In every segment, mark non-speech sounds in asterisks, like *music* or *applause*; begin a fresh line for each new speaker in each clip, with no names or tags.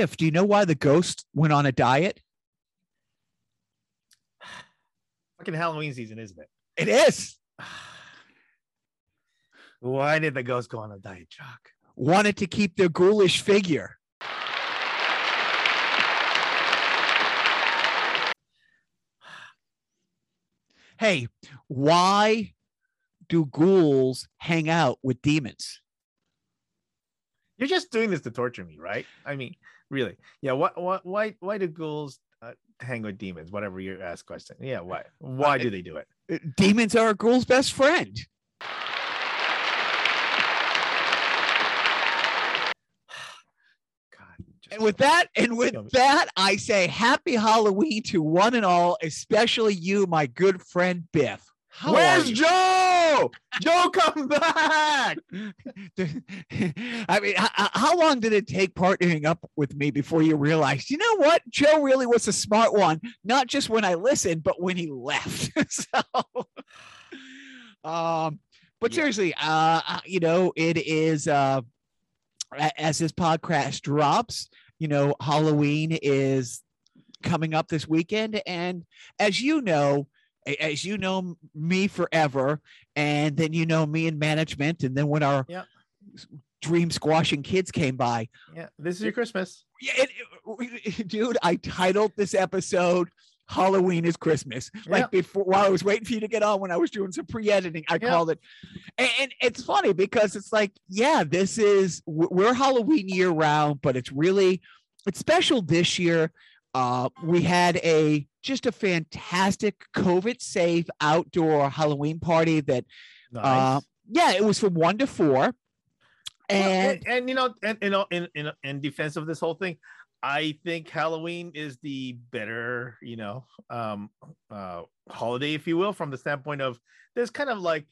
Biff, do you know why the ghost went on a diet? *sighs*
Fucking Halloween season, isn't it?
It is. *sighs*
Why did the ghost go on a diet, Chuck?
Wanted to keep their ghoulish figure. *sighs* Hey, why do ghouls hang out with demons?
You're just doing this to torture me, right? I mean, really? Yeah. What? What? Why? Why do ghouls uh, hang with demons? Whatever you ask question. Yeah. Why? Why do they do it?
Uh, Demons are a ghoul's best friend.
God.
And with that, and with that, I say happy Halloween to one and all, especially you, my good friend Biff. How
Where's? Joe? Joe, come back! *laughs*
I mean, how long did it take partnering up with me before you realized, you know what? Joe really was a smart one, not just when I listened, but when he left. *laughs* so, um, but
Yeah.
seriously, uh, uh, you know, it is uh, as this podcast drops, you know, Halloween is coming up this weekend, and as you know, as you know me forever, and then you know me in management, and then when our s- dream squashing kids came by,
Yeah, this is your Christmas.
yeah, it, it- *laughs* dude, I titled this episode "Halloween is Christmas." Like
Yeah.
before, while I was waiting for you to get on, when I was doing some pre-editing, I
Yeah.
called it. And, and it's funny because it's like, yeah, this is we're Halloween year round, but it's really it's special this year. Uh, we had a just a fantastic COVID safe outdoor Halloween party that
Nice.
uh yeah, it was from one to four.
Well,
And
and, and you know, and you know, in, in in defense of this whole thing, I think Halloween is the better, you know, um, uh, holiday, if you will, from the standpoint of there's kind of like,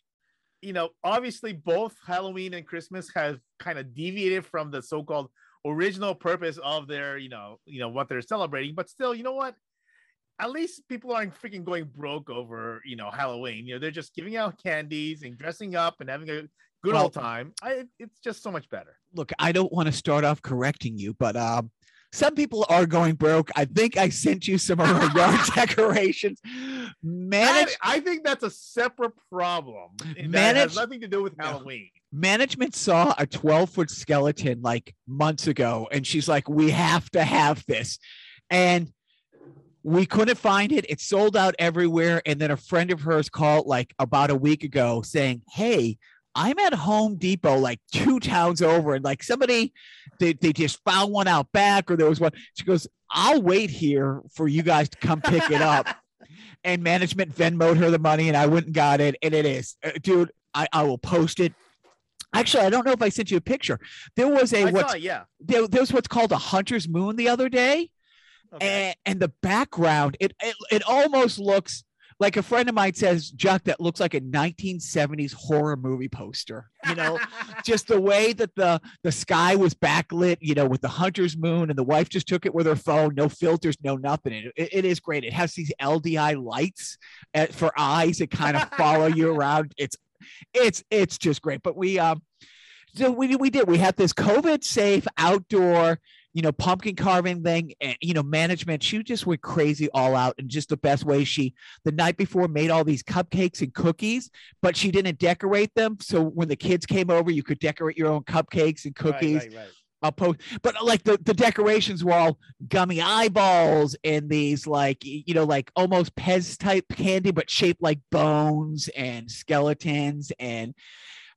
you know, obviously both Halloween and Christmas have kind of deviated from the so-called original purpose of their, you know, you know what they're celebrating, but still, you know what? At least people aren't freaking going broke over, you know, Halloween. You know, they're just giving out candies and dressing up and having a good
Well-
old time. I, it's just so much better.
look, I don't want to start off correcting you, but um, some people are going broke. I think I sent you some of our *laughs* yard decorations. Manage,
I think that's a separate problem. That
Manage-
has nothing to do with. Halloween.
management saw a 12 foot skeleton like months ago, and she's like, We have to have this. And we couldn't find it. It sold out everywhere. And then a friend of hers called like about a week ago saying, Hey, I'm at Home Depot, like two towns over, and like somebody, they, they just found one out back, or there was one. She goes, I'll wait here for you guys to come pick it up. *laughs* and management Venmoed her the money, and I went and got it. And it is, uh, dude, I, I will post it. Actually, I don't know if I sent you a picture. There was a
I
what's
saw, yeah.
there, there was what's called a hunter's moon the other day,
Okay.
and, and the background it, it it almost looks like a friend of mine says, Chuck, that looks like a 1970s horror movie poster. You know, *laughs* just the way that the the sky was backlit, you know, with the hunter's moon, and the wife just took it with her phone, no filters, no nothing. It, it, is great. It has these LDI lights uh, for eyes that kind of follow you *laughs* around. It's it's it's just great. But we um so we we did we had this COVID safe outdoor you know pumpkin carving thing and you know management she just went crazy all out in just the best way she the night before made all these cupcakes and cookies but she didn't decorate them so when the kids came over you could decorate your own cupcakes and cookies
right, right.
I'll post, but like the, the decorations were all gummy eyeballs and these like you know like almost Pez type candy, but shaped like bones and skeletons. And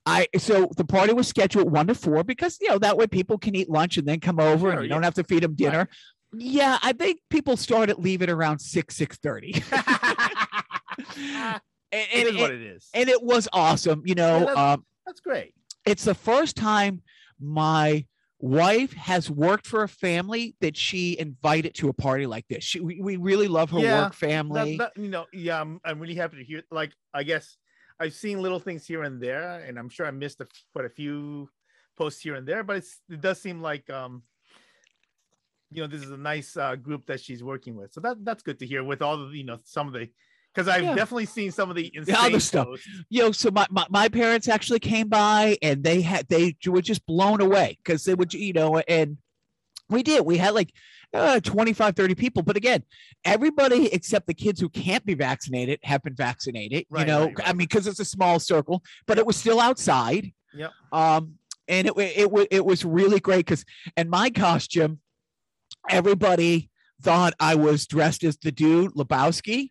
I so the party was scheduled one to four because you know that way people can eat lunch and then come over and
Sure,
you
yeah.
don't have to feed them dinner. Yeah, I think people started leaving around six six thirty. *laughs* *laughs* and,
it
and,
is what it is.
and it was awesome. You know,
that's-
um,
That's great.
it's the first time my wife has worked for a family that she invited to a party like this. She, we, we really love her
Yeah,
work family.
That, that- you know, yeah, I'm, I'm really happy to hear. Like, I guess I've seen little things here and there, and I'm sure I missed a, quite a few posts here and there, but it's, it does seem like, um, you know, this is a nice uh, group that she's working with. So that that's good to hear. With all the, you know, some of the, because I've
Yeah.
definitely seen some of the insane
other stuff.
posts.
you know, so my, my, my parents actually came by and they had they were just blown away because they would, you know, and We did. We had like uh, 25, 30 people. But again, everybody except the kids who can't be vaccinated have been vaccinated.
Right,
you know,
right, right.
I mean, because it's a small circle, but it was still outside.
Yeah.
Um, and it wa- it it was really great because and my costume, everybody thought I was dressed as the dude Lebowski,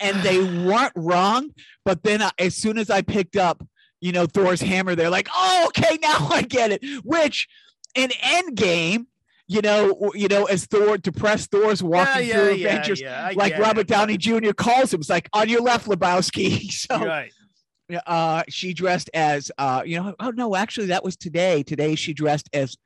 and they *sighs* weren't wrong. But then I, as soon as I picked up, you know, Thor's hammer, they're like, "Oh, okay, *laughs* now I get it." Which in Endgame, you know, you know, as Thor depressed Thor's walking through Avengers,
yeah, I
like Robert
it,
Downey Jr. calls him, it's like on your left, Lebowski. *laughs* so
Right.
uh she dressed as uh you know oh no actually that was today today she dressed as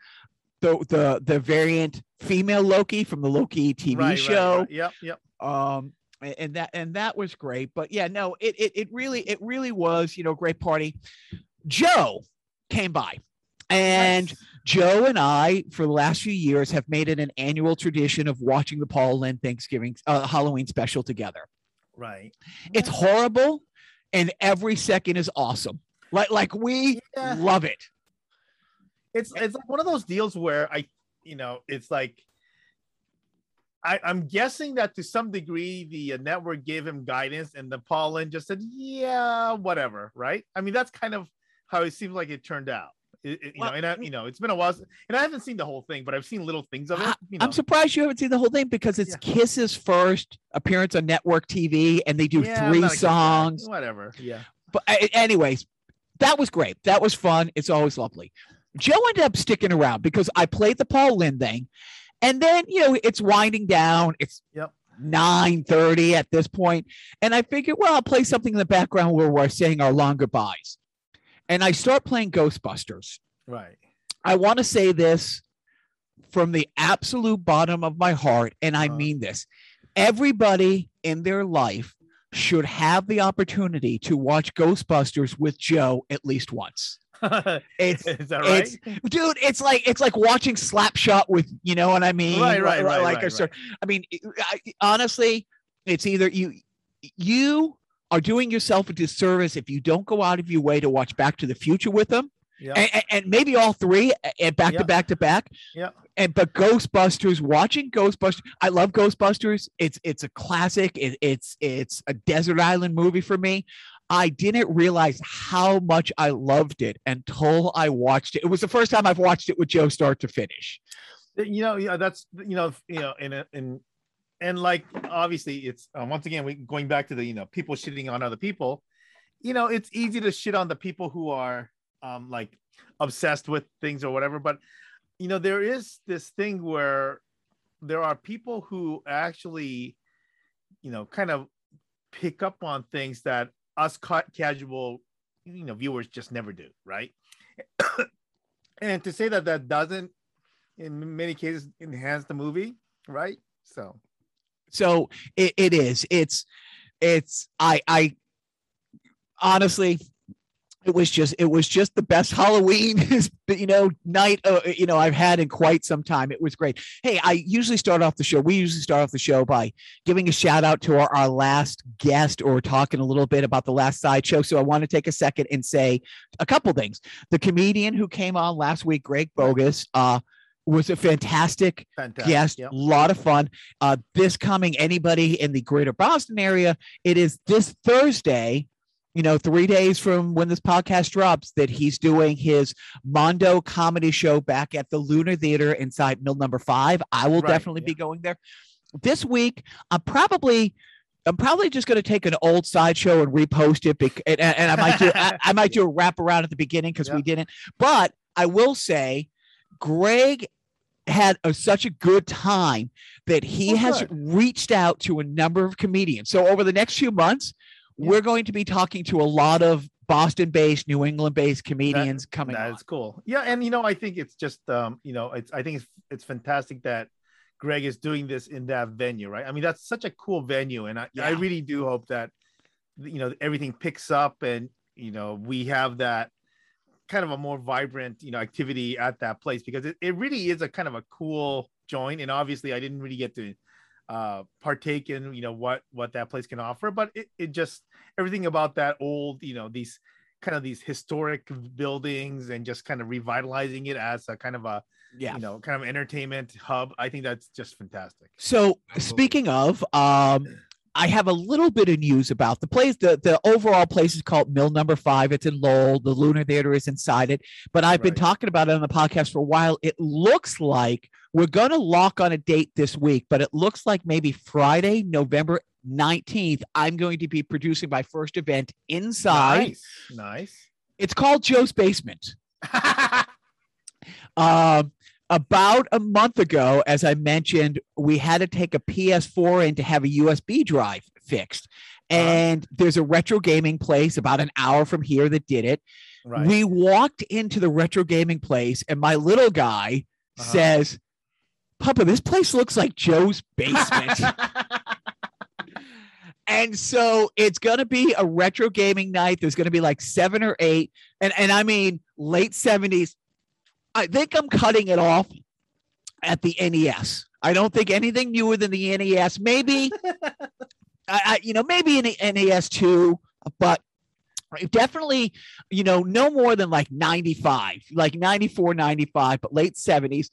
the the the variant female loki from the loki tv
right, right,
show
right. Yep. Yep.
um and that and that was great but yeah no it, it it really it really was you know great party joe came by and
Nice.
joe and i for the last few years have made it an annual tradition of watching the paul lynde thanksgiving uh, halloween special together
right.
it's horrible and every second is awesome like like we
Yeah.
love it
it's it's like one of those deals where I, you know, it's like I, I'm guessing that to some degree the uh, network gave him guidance, and the Paul Lynde just said, "Yeah, whatever." Right? I mean, that's kind of how it seems like it turned out. It- it- you
Well,
know, and I, you know, it's been a while, and I haven't seen the whole thing, but I've seen little things of it. You know,
i'm surprised you haven't seen the whole thing because it's
Yeah.
kiss's first appearance on network tv and they do
Yeah,
three
not against that.
songs
whatever. Yeah,
but anyways that was great that was fun it's always lovely joe ended up sticking around because i played the paul lynde thing and then you know it's winding down it's
Yep.
9 30 at this point and i figured well i'll play something in the background where we're saying our long goodbyes and i start playing ghostbusters
right.
I want to say this from the absolute bottom of my heart, and I
Uh-huh.
mean this. Everybody in their life should have the opportunity to watch Ghostbusters with Joe at least once. *laughs* It's
Is that right?
it's- dude, it's like it's like watching Slapshot with you know what I mean?
Right, right, right,
Like
right,
a cer- I mean, I, honestly, it's either you you are doing yourself a disservice if you don't go out of your way to watch Back to the Future with them
yeah.
and, and- maybe all three and back
Yeah.
to back to back.
Yeah.
And but Ghostbusters, watching Ghostbusters, I love Ghostbusters. It's it's a classic. It, it's it's a desert island movie for me. I didn't realize how much I loved it until I watched it. It was the first time I've watched it with Joe start to finish.
you know yeah that's you know you know in a, in and like obviously it's uh, once again we going back to the you know people shitting on other people you know it's easy to shit on the people who are um like obsessed with things or whatever but you know there is this thing where there are people who actually you know kind of pick up on things that us ca- casual you know viewers just never do right? *coughs* And to say that that doesn't in many cases enhance the movie right? So
So it, it is. It's it's I I honestly it was just it was just the best Halloween *laughs* you know night uh, you know I've had in quite some time. It was great. Hey, I usually start off the show. We usually start off the show by giving a shout out to our, our last guest or talking a little bit about the last sideshow. So I want to take a second and say a couple things. The comedian who came on last week, Greg Bogus, uh, was a fantastic
fantastic
guest.
Yep.
A lot of fun. Uh, this coming, anybody in the greater Boston area, it is this Thursday, you know, three days from when this podcast drops, that he's doing his Mondo comedy show back at the Luna Theater inside Mill Number Five. I will
Right,
definitely be going there. This week, I'm probably. I'm probably just going to take an old sideshow and repost it, bec- and, and I might do I, *laughs* I might do a wrap around at the beginning because we didn't. But I will say, Greg had a, such a good time that he
Oh,
has
good.
reached out to a number of comedians. So over the next few months,
Yeah.
we're going to be talking to a lot of Boston-based, New England-based comedians coming
That
on.
is cool yeah and you know i think it's just um you know it's i think it's it's fantastic that greg is doing this in that venue right i mean that's such a cool venue and i, I really do hope that you know everything picks up and you know we have that kind of a more vibrant you know activity at that place because it, it really is a kind of a cool joint and obviously i didn't really get to uh partake in you know what what that place can offer but it, it just everything about that old you know these kind of these historic buildings and just kind of revitalizing it as a kind of a
Yeah.
you know, kind of entertainment hub. I think that's just fantastic.
So
Absolutely.
speaking of, um, I have a little bit of news about the place. The the overall place is called Mill Number Five. It's in Lowell. The Luna Theater is inside it. But I've been talking about it on the podcast for a while. It looks like we're going to lock on a date this week, but it looks like maybe Friday, November 19th, I'm going to be producing my first event inside.
Nice, nice.
It's called Joe's Basement. *laughs* Um, about a month ago, as I mentioned, we had to take a PS4 in to have a USB drive fixed.
Uh-huh.
And there's a retro gaming place about an hour from here that did it.
right.
We walked into the retro gaming place, and my little guy
Uh-huh.
says, Papa, this place looks like Joe's basement. *laughs* *laughs* and so it's going to be a retro gaming night. There's going to be like seven or eight. And, and I mean, late 70s. I think I'm cutting it off at the NES. I don't think anything newer than the NES. Maybe, *laughs* I, I, you know, maybe an NES two, but definitely, you know, no more than like 95, like 94, 95, but late 70s.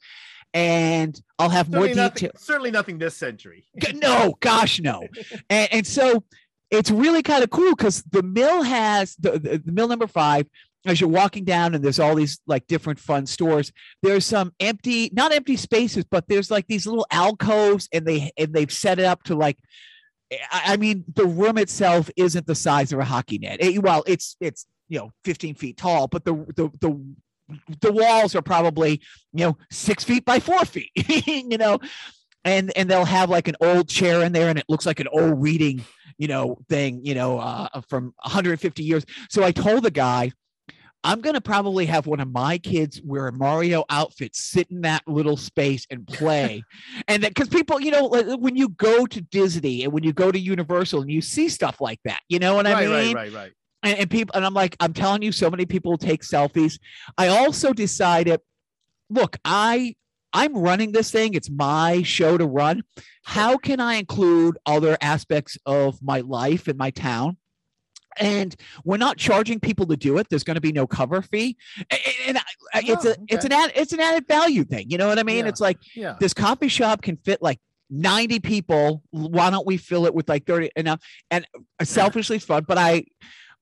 And I'll have more
certainly, nothing,
detail.
certainly nothing this century.
No, gosh, no. *laughs* And, and so it's really kind of cool because the mill has the, the, the mill number five. As you're walking down, and there's all these like different fun stores. There's some empty, not empty spaces, but there's like these little alcoves, and they and they've set it up to like. I mean, the room itself isn't the size of a hockey net. It- well, it's it's you know 15 feet tall, but the the the the walls are probably you know six feet by four feet. *laughs* you know, and and they'll have like an old chair in there and it looks like an old reading you know thing you know uh, from 150 years so i told the guy i'm going to probably have one of my kids wear a mario outfit sit in that little space and play. *laughs* And that because people you know like, when you go to disney and when you go to universal and you see stuff like that you know what i mean
right, right, right.
and, and people and i'm like i'm telling you so many people take selfies. I also decided look i i'm running this thing. It's my show to run. How can i include other aspects of my life in my town and we're not charging people to do it. There's going to be no cover fee. And, I- it's
Oh,
a it's an ad, it's an added value thing you know what i mean?
Yeah.
it's like
Yeah.
this coffee shop can fit like 90 people. Why don't we fill it with like 30 and uh, and selfishly it's fun but i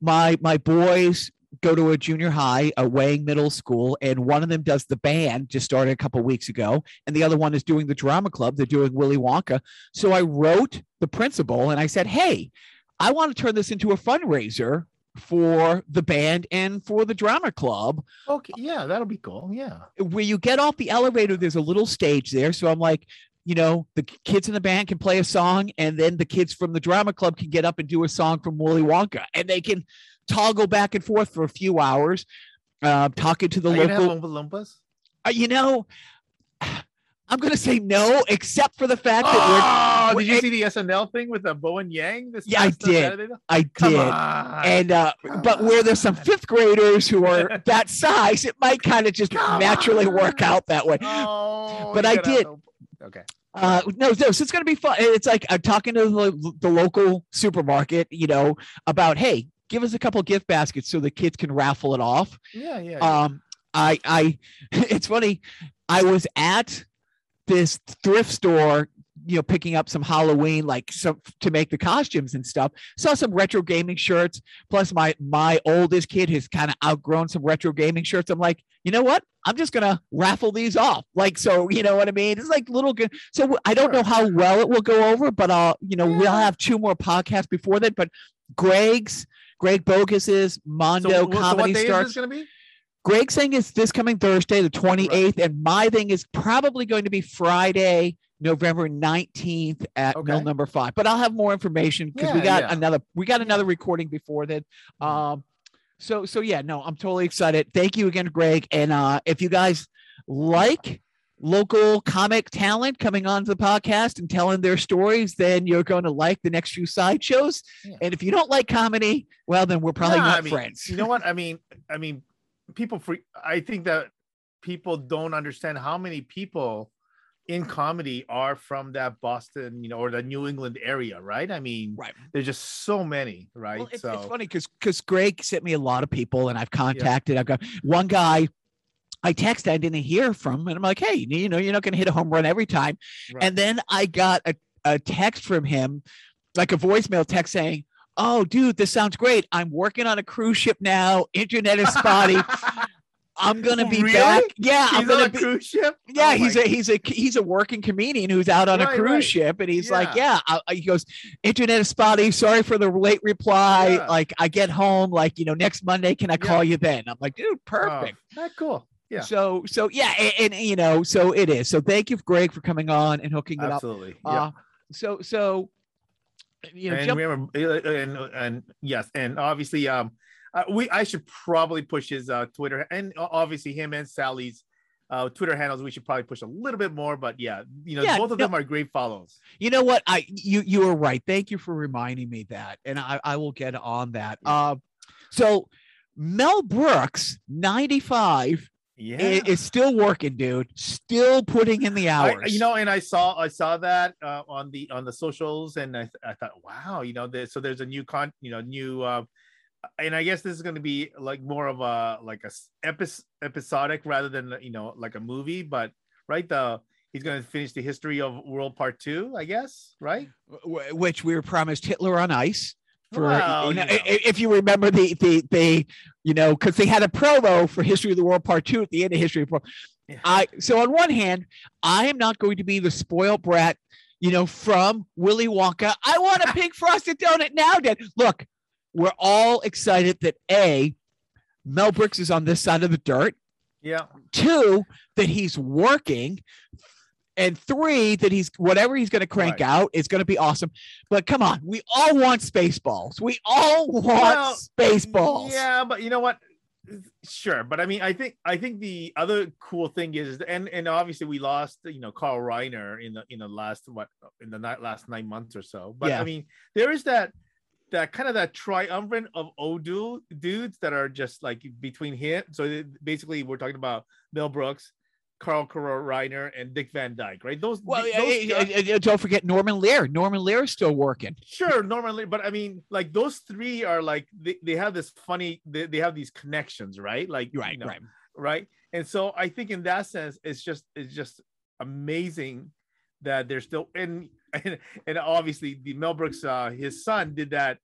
my my boys go to a junior high a weighing middle school and one of them does the band just started a couple weeks ago and the other one is doing the drama club. They're doing willy wonka. So i wrote the principal and i said hey i want to turn this into a fundraiser for the band and for the drama club
Okay. Yeah, that'll be cool. Yeah.
where you get off the elevator, there's a little stage there. So I'm like, you know, the kids in the band can play a song, and then the kids from the drama club can get up and do a song from Willy Wonka, and they can toggle back and forth for a few hours, uh, talking to the
Are you
local.
have Oompa
Uh, you know, *sighs* I'm gonna say no, except for the fact that
Oh,
we're-
did you see the SNL thing with the Bowen Yang? This
Yeah, I
uh,
did. I
Come
did.
on.
And uh, but where there's some fifth graders who are *laughs* that size, it might kind of just
Come
naturally work out that way.
Oh,
But I did.
Okay.
Uh, no, no. So it's going to be fun. It's like I'm talking to the, the local supermarket, you know, about hey, give us a couple gift baskets so the kids can raffle it off.
Yeah, yeah. yeah.
Um, I, I, *laughs* it's funny. I was at this thrift store, you know, picking up some Halloween, like some to make the costumes and stuff. Saw some retro gaming shirts. Plus, my my oldest kid has kind of outgrown some retro gaming shirts. I'm like, you know what? I'm just gonna raffle these off. Like, so you know what I mean? It's like little good. So I don't know how well it will go over, but I'll, you know, we'll have two more podcasts before that. But Greg's, Greg Bogus's Mondo
so, so
comedy
what day
starts.
is gonna be?
Greg's thing is this coming Thursday, the 28th, and my thing is probably going to be Friday, November 19th at mill number five. But I'll have more information because we got
yeah.
another we got another recording before that.
Mhm.
Um so so yeah, no, I'm totally excited. Thank you again, Greg. And uh if you guys like local comic talent coming onto the podcast and telling their stories, then you're going to like the next few sideshows.
Yeah.
And if you don't like comedy, well, then we're probably
Yeah,
not
I mean,
friends.
You know what? I mean, I mean, people free. I think that people don't understand how many people in comedy are from that Boston, you know, or the New England area, right? I mean,
Right.
there's just so many, right?
Well, it's,
so
it's funny because because Greg sent me a lot of people, and I've contacted. I've got one guy. I text, I didn't hear from. And I'm like, hey, you know, you're not going to hit a home run every time.
Right.
And then I got a, a text from him, like a voicemail text saying, oh, dude, this sounds great. I'm working on a cruise ship now. Internet is spotty. *laughs* I'm gonna be
Really?
back. Yeah, I'm gonna
on a
be.
cruise ship.
Yeah,
Oh
he's a he's a he's a working comedian who's out on a cruise
right.
ship, and he's like,
Yeah.
yeah. I, I- he goes, internet is spotty. Sorry for the late reply.
Yeah.
Like, I get home, like you know, next Monday. Can I
Yeah.
call you then? I'm like, dude,
Oh,
perfect.
ah, cool. Yeah.
So so yeah, and, and you know, so it is. So thank you, Greg, for coming on and hooking it up.
Absolutely. Yeah.
Uh, so so you know,
and
jump,
remember, uh, and and yes, and obviously, um, uh, we I should probably push his uh Twitter and obviously him and Sally's uh Twitter handles. We should probably push a little bit more, but yeah, you know,
Yeah,
both of
no.
them are great follows.
you know what? I you you were right. Thank you for reminding me that, and I I will get on that.
Yeah.
Uh, so Mel Brooks, 95,
Yeah.
i- is still working, dude. Still putting in the
I,
hours.
you know, and I saw I saw that uh, on the on the socials, and I, I thought, wow, you know, there, so there's a new con, you know, new, uh, and I guess this is going to be like more of a like a epis, episodic rather than you know like a movie, but right the he's going to finish the history of World Part Two, I guess, right?
wh- which we were promised Hitler on Ice. For
Well,
you know,
you know.
if you remember the the the you know because they had a promo for History of the World Part Two at the end of History of World.
Yeah.
I so on one hand, I am not going to be the spoiled brat, you know, from Willy Wonka. I want a *laughs* pink frosted donut now, Dad. Look, we're all excited that a Mel Brooks is on this side of the dirt.
Yeah,
Two, that he's working. And three, that he's whatever he's going to crank
Right.
out is going to be awesome. But come on, we all want Spaceballs. We all want
Well,
Spaceballs.
Yeah, but you know what? Sure, but I mean, I think I think the other cool thing is, and and obviously we lost, you know, Carl Reiner in the in the last what in the ni- last nine months or so. But
Yeah.
I mean, there is that that kind of that triumvirate of Odu dudes that are just like between him. So basically, we're talking about Mel Brooks, Carl Reiner, and Dick Van Dyke, right? Those
Well,
those guys-
eh, eh, don't forget Norman Lear. Norman Lear is still working.
sure normally but i mean like those three are like they, they have this funny they, they have these connections right like you know,
right.
right and so i think in that sense it's just it's just amazing that they're still and *laughs* and, and obviously the mel brooks uh his son did that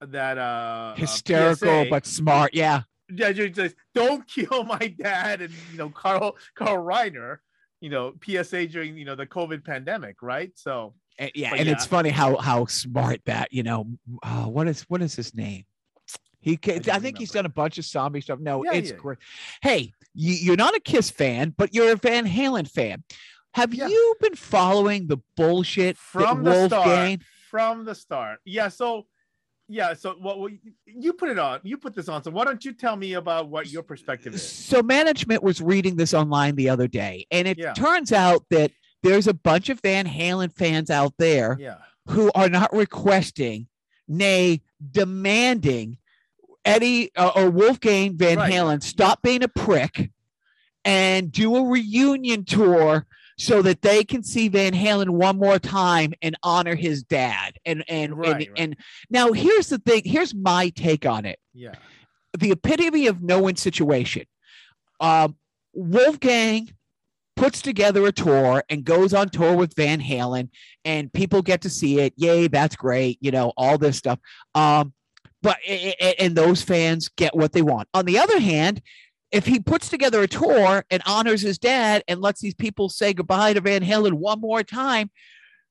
that uh uh,
Hysterical but smart. Yeah.
yeah just, don't kill my dad and you know carl carl reiner you know psa during you know the covid pandemic right so
And, yeah, and it's funny how how smart that you know. Uh, what is what is his name? He, I,
don't
think he's done a bunch of zombie stuff. No,
Yeah,
it's
yeah.
great. Hey, you, you're not a Kiss fan, but you're a Van Halen fan. Have
Yeah.
you been following the bullshit
from the start from the start yeah so yeah so what what you put it on you put this on so why don't you tell me about what your perspective is
So management was reading this online the other day, and it
Yeah.
turns out that there's a bunch of Van Halen fans out there
yeah
who are not requesting, nay, demanding Eddie uh, or Wolfgang Van
Right.
Halen stop being a prick and do a reunion tour so that they can see Van Halen one more time and honor his dad. And and
Right,
and,
right.
and now here's the thing. Here's my take on it.
yeah
The epitome of no win situation. Um, Wolfgang puts together a tour and goes on tour with Van Halen, and people get to see it. Yay, that's great. You know, all this stuff. Um, but and those fans get what they want. On the other hand, if he puts together a tour and honors his dad and lets these people say goodbye to Van Halen one more time,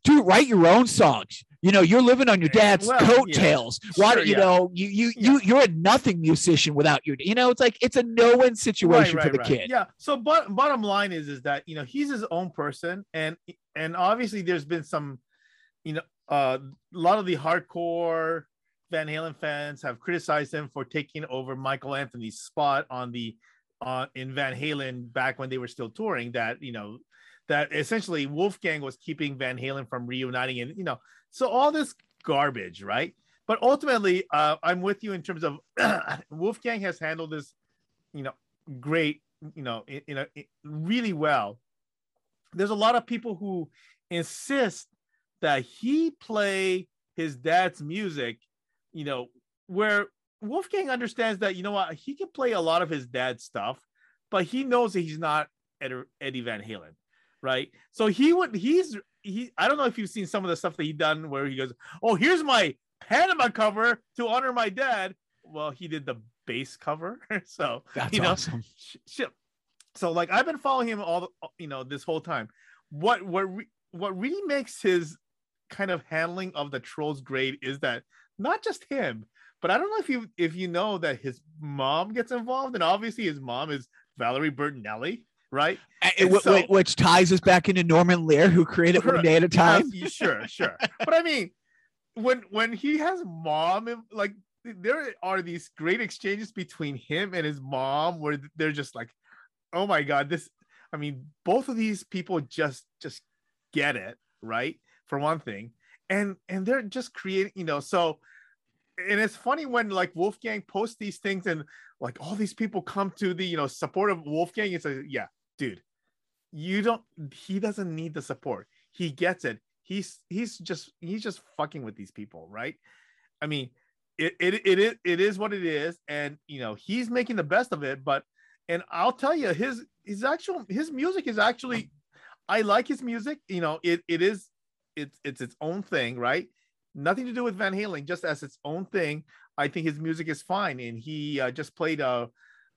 dude, write your own songs. You know, you're living on your dad's
well, yeah.
coattails. Why
Sure,
you
yeah.
know you you
Yeah.
you you're a nothing musician without your you know it's like it's a no-win situation for the kid.
yeah so but, bottom line is is that you know he's his own person and and obviously there's been some you know uh, a lot of the hardcore van halen fans have criticized him for taking over michael anthony's spot on the in van halen back when they were still touring that you know that essentially wolfgang was keeping van halen from reuniting and you know so all this garbage right? But ultimately uh, i'm with you in terms of *clears throat* wolfgang has handled this you know great you know a in- really well. There's a lot of people who insist that he play his dad's music you know where wolfgang understands that you know what he can play a lot of his dad's stuff but he knows that he's not Eddie Van Halen, right? So he would he's he I don't know if you've seen some of the stuff that he done where he goes, "Oh, here's my Panama cover to honor my dad." Well, he did the bass cover, *laughs* so
that's
you know,
awesome.
So like I've been following him all the, you know this whole time. What what re- what really makes his kind of handling of the trolls great is that not just him, but I don't know if you if you know that his mom gets involved, and obviously his mom is Valerie Bertinelli, right?
And so, which ties us back into Norman Lear, who created One Day at a Time.
sure, sure. but I mean, when when he has mom, like there are these great exchanges between him and his mom, where they're just like, "Oh my god, this." I mean, both of these people just just get it, right? For one thing, and and they're just creating, you know, so and it's funny when like Wolfgang posts these things and like all these people come to the you know support of Wolfgang. It's like, yeah, dude, you don't. He doesn't need the support. He gets it. He's he's just he's just fucking with these people, right? I mean, it it it is it is what it is, and you know he's making the best of it. But and I'll tell you, his his actual his music is actually, I like his music. You know, it it is it's it's its own thing, right? Nothing to do with Van Halen, just as its own thing. I think his music is fine, and he uh, just played uh,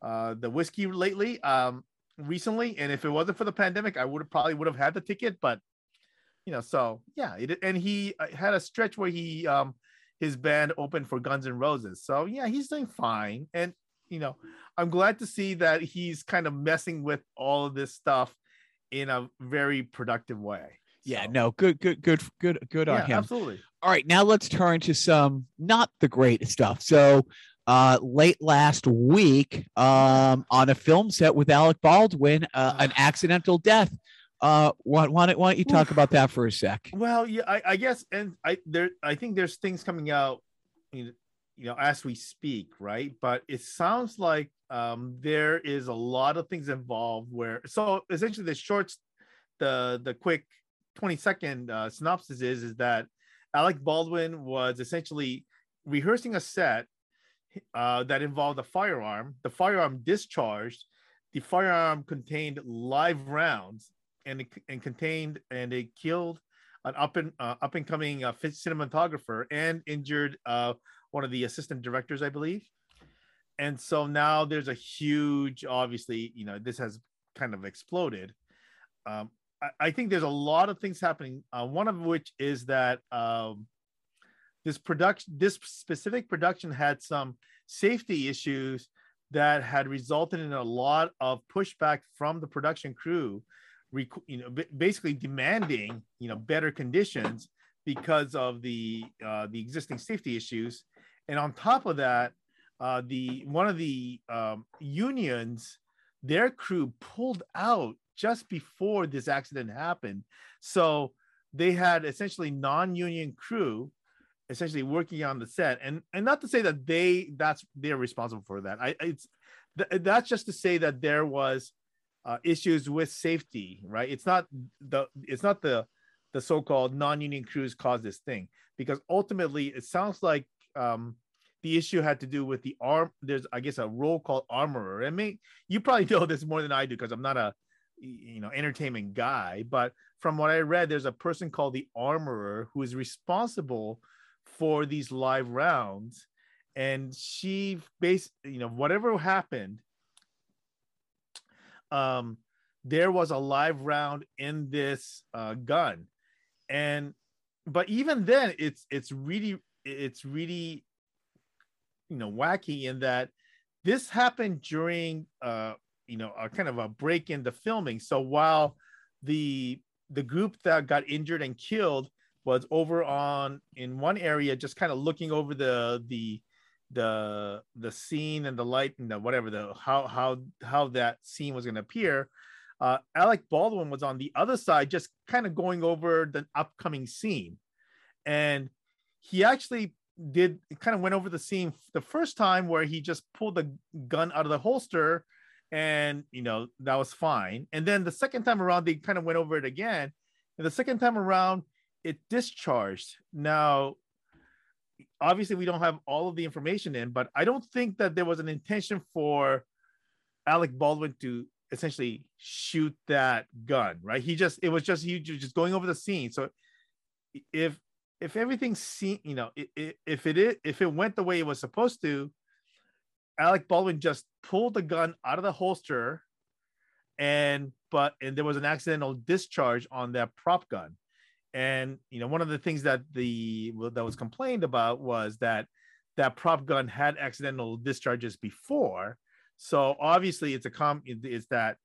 uh, the whiskey lately, um, recently. And if it wasn't for the pandemic, I would have probably would have had the ticket. But you know, so yeah, it, and he uh, had a stretch where he um, his band opened for Guns N' Roses. So yeah, he's doing fine. And you know, I'm glad to see that he's kind of messing with all of this stuff in a very productive way.
Yeah, so. no, good, good, good, good, good on him.
Absolutely.
All right, now let's turn to some not the great stuff. So, uh, late last week, um, on a film set with Alec Baldwin, uh, an accidental death. Uh, why, why, don't, why don't you talk about that for a sec?
Well, yeah, I, I guess, and I there, I think there's things coming out, you know, as we speak, right? But it sounds like um, there is a lot of things involved. Where so essentially the shorts, the the quick 20 second uh, synopsis is is that Alec Baldwin was essentially rehearsing a set uh, that involved a firearm. The firearm discharged. The firearm contained live rounds, and it, and contained and it killed an up and uh, up and coming uh, cinematographer and injured uh, one of the assistant directors, I believe. And so now there's a huge, obviously, you know, this has kind of exploded. Um, I, think there's a lot of things happening. Uh, one of which is that um, this production, this specific production, had some safety issues that had resulted in a lot of pushback from the production crew, rec- you know, b- basically demanding you know better conditions because of the uh, the existing safety issues, and on top of that, uh, the one of the um, unions, their crew pulled out just before this accident happened. So they had essentially non-union crew essentially working on the set. And and not to say that they that's they're responsible for that. I it's that's just to say that there was uh, issues with safety right? It's not the it's not the the so-called non-union crews caused this thing. Because ultimately it sounds like um the issue had to do with the arm there's i guess a role called armorer. I mean you probably *laughs* know this more than i do because i'm not a you know entertainment guy but from what i read there's a person called the armorer who is responsible for these live rounds. And she based you know whatever happened um there was a live round in this uh, gun. And but even then it's it's really it's really you know wacky in that this happened during uh you know a kind of a break in the filming. So while the the group that got injured and killed was over on in one area just kind of looking over the the the the scene and the light and the whatever the how how how that scene was going to appear uh alec baldwin was on the other side just kind of going over the upcoming scene. And he actually did kind of went over the scene the first time where he just pulled the gun out of the holster and you know that was fine and then the second time around they kind of went over it again and the second time around it discharged now obviously we don't have all of the information in but i don't think that there was an intention for Alec Baldwin to essentially shoot that gun, right? He just it was just he just going over the scene. So if if everything's seen, you know, if it, if it went the way it was supposed to, Alec Baldwin just pulled the gun out of the holster, and but and there was an accidental discharge on that prop gun, and you know one of the things that the that was complained about was that that prop gun had accidental discharges before, so obviously it's a com it's that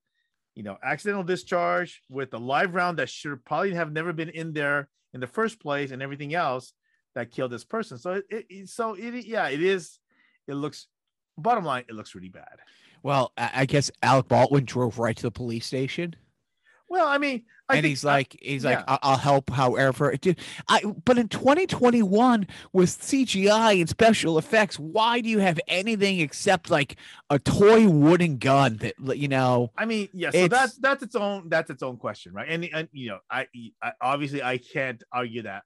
you know accidental discharge with a live round that should probably have never been in there in the first place and everything else that killed this person. So it, it so it yeah it is it looks bottom line it looks really bad.
Well, I guess Alec Baldwin drove right to the police station.
Well, I mean, I
and he's like, he's yeah. like, I'll help however. Dude, I but in 2021 with CGI and special effects, why do you have anything except like a toy wooden gun that you know?
I mean, yeah. So that's that's its own that's its own question, right? And and you know, I, I obviously I can't argue that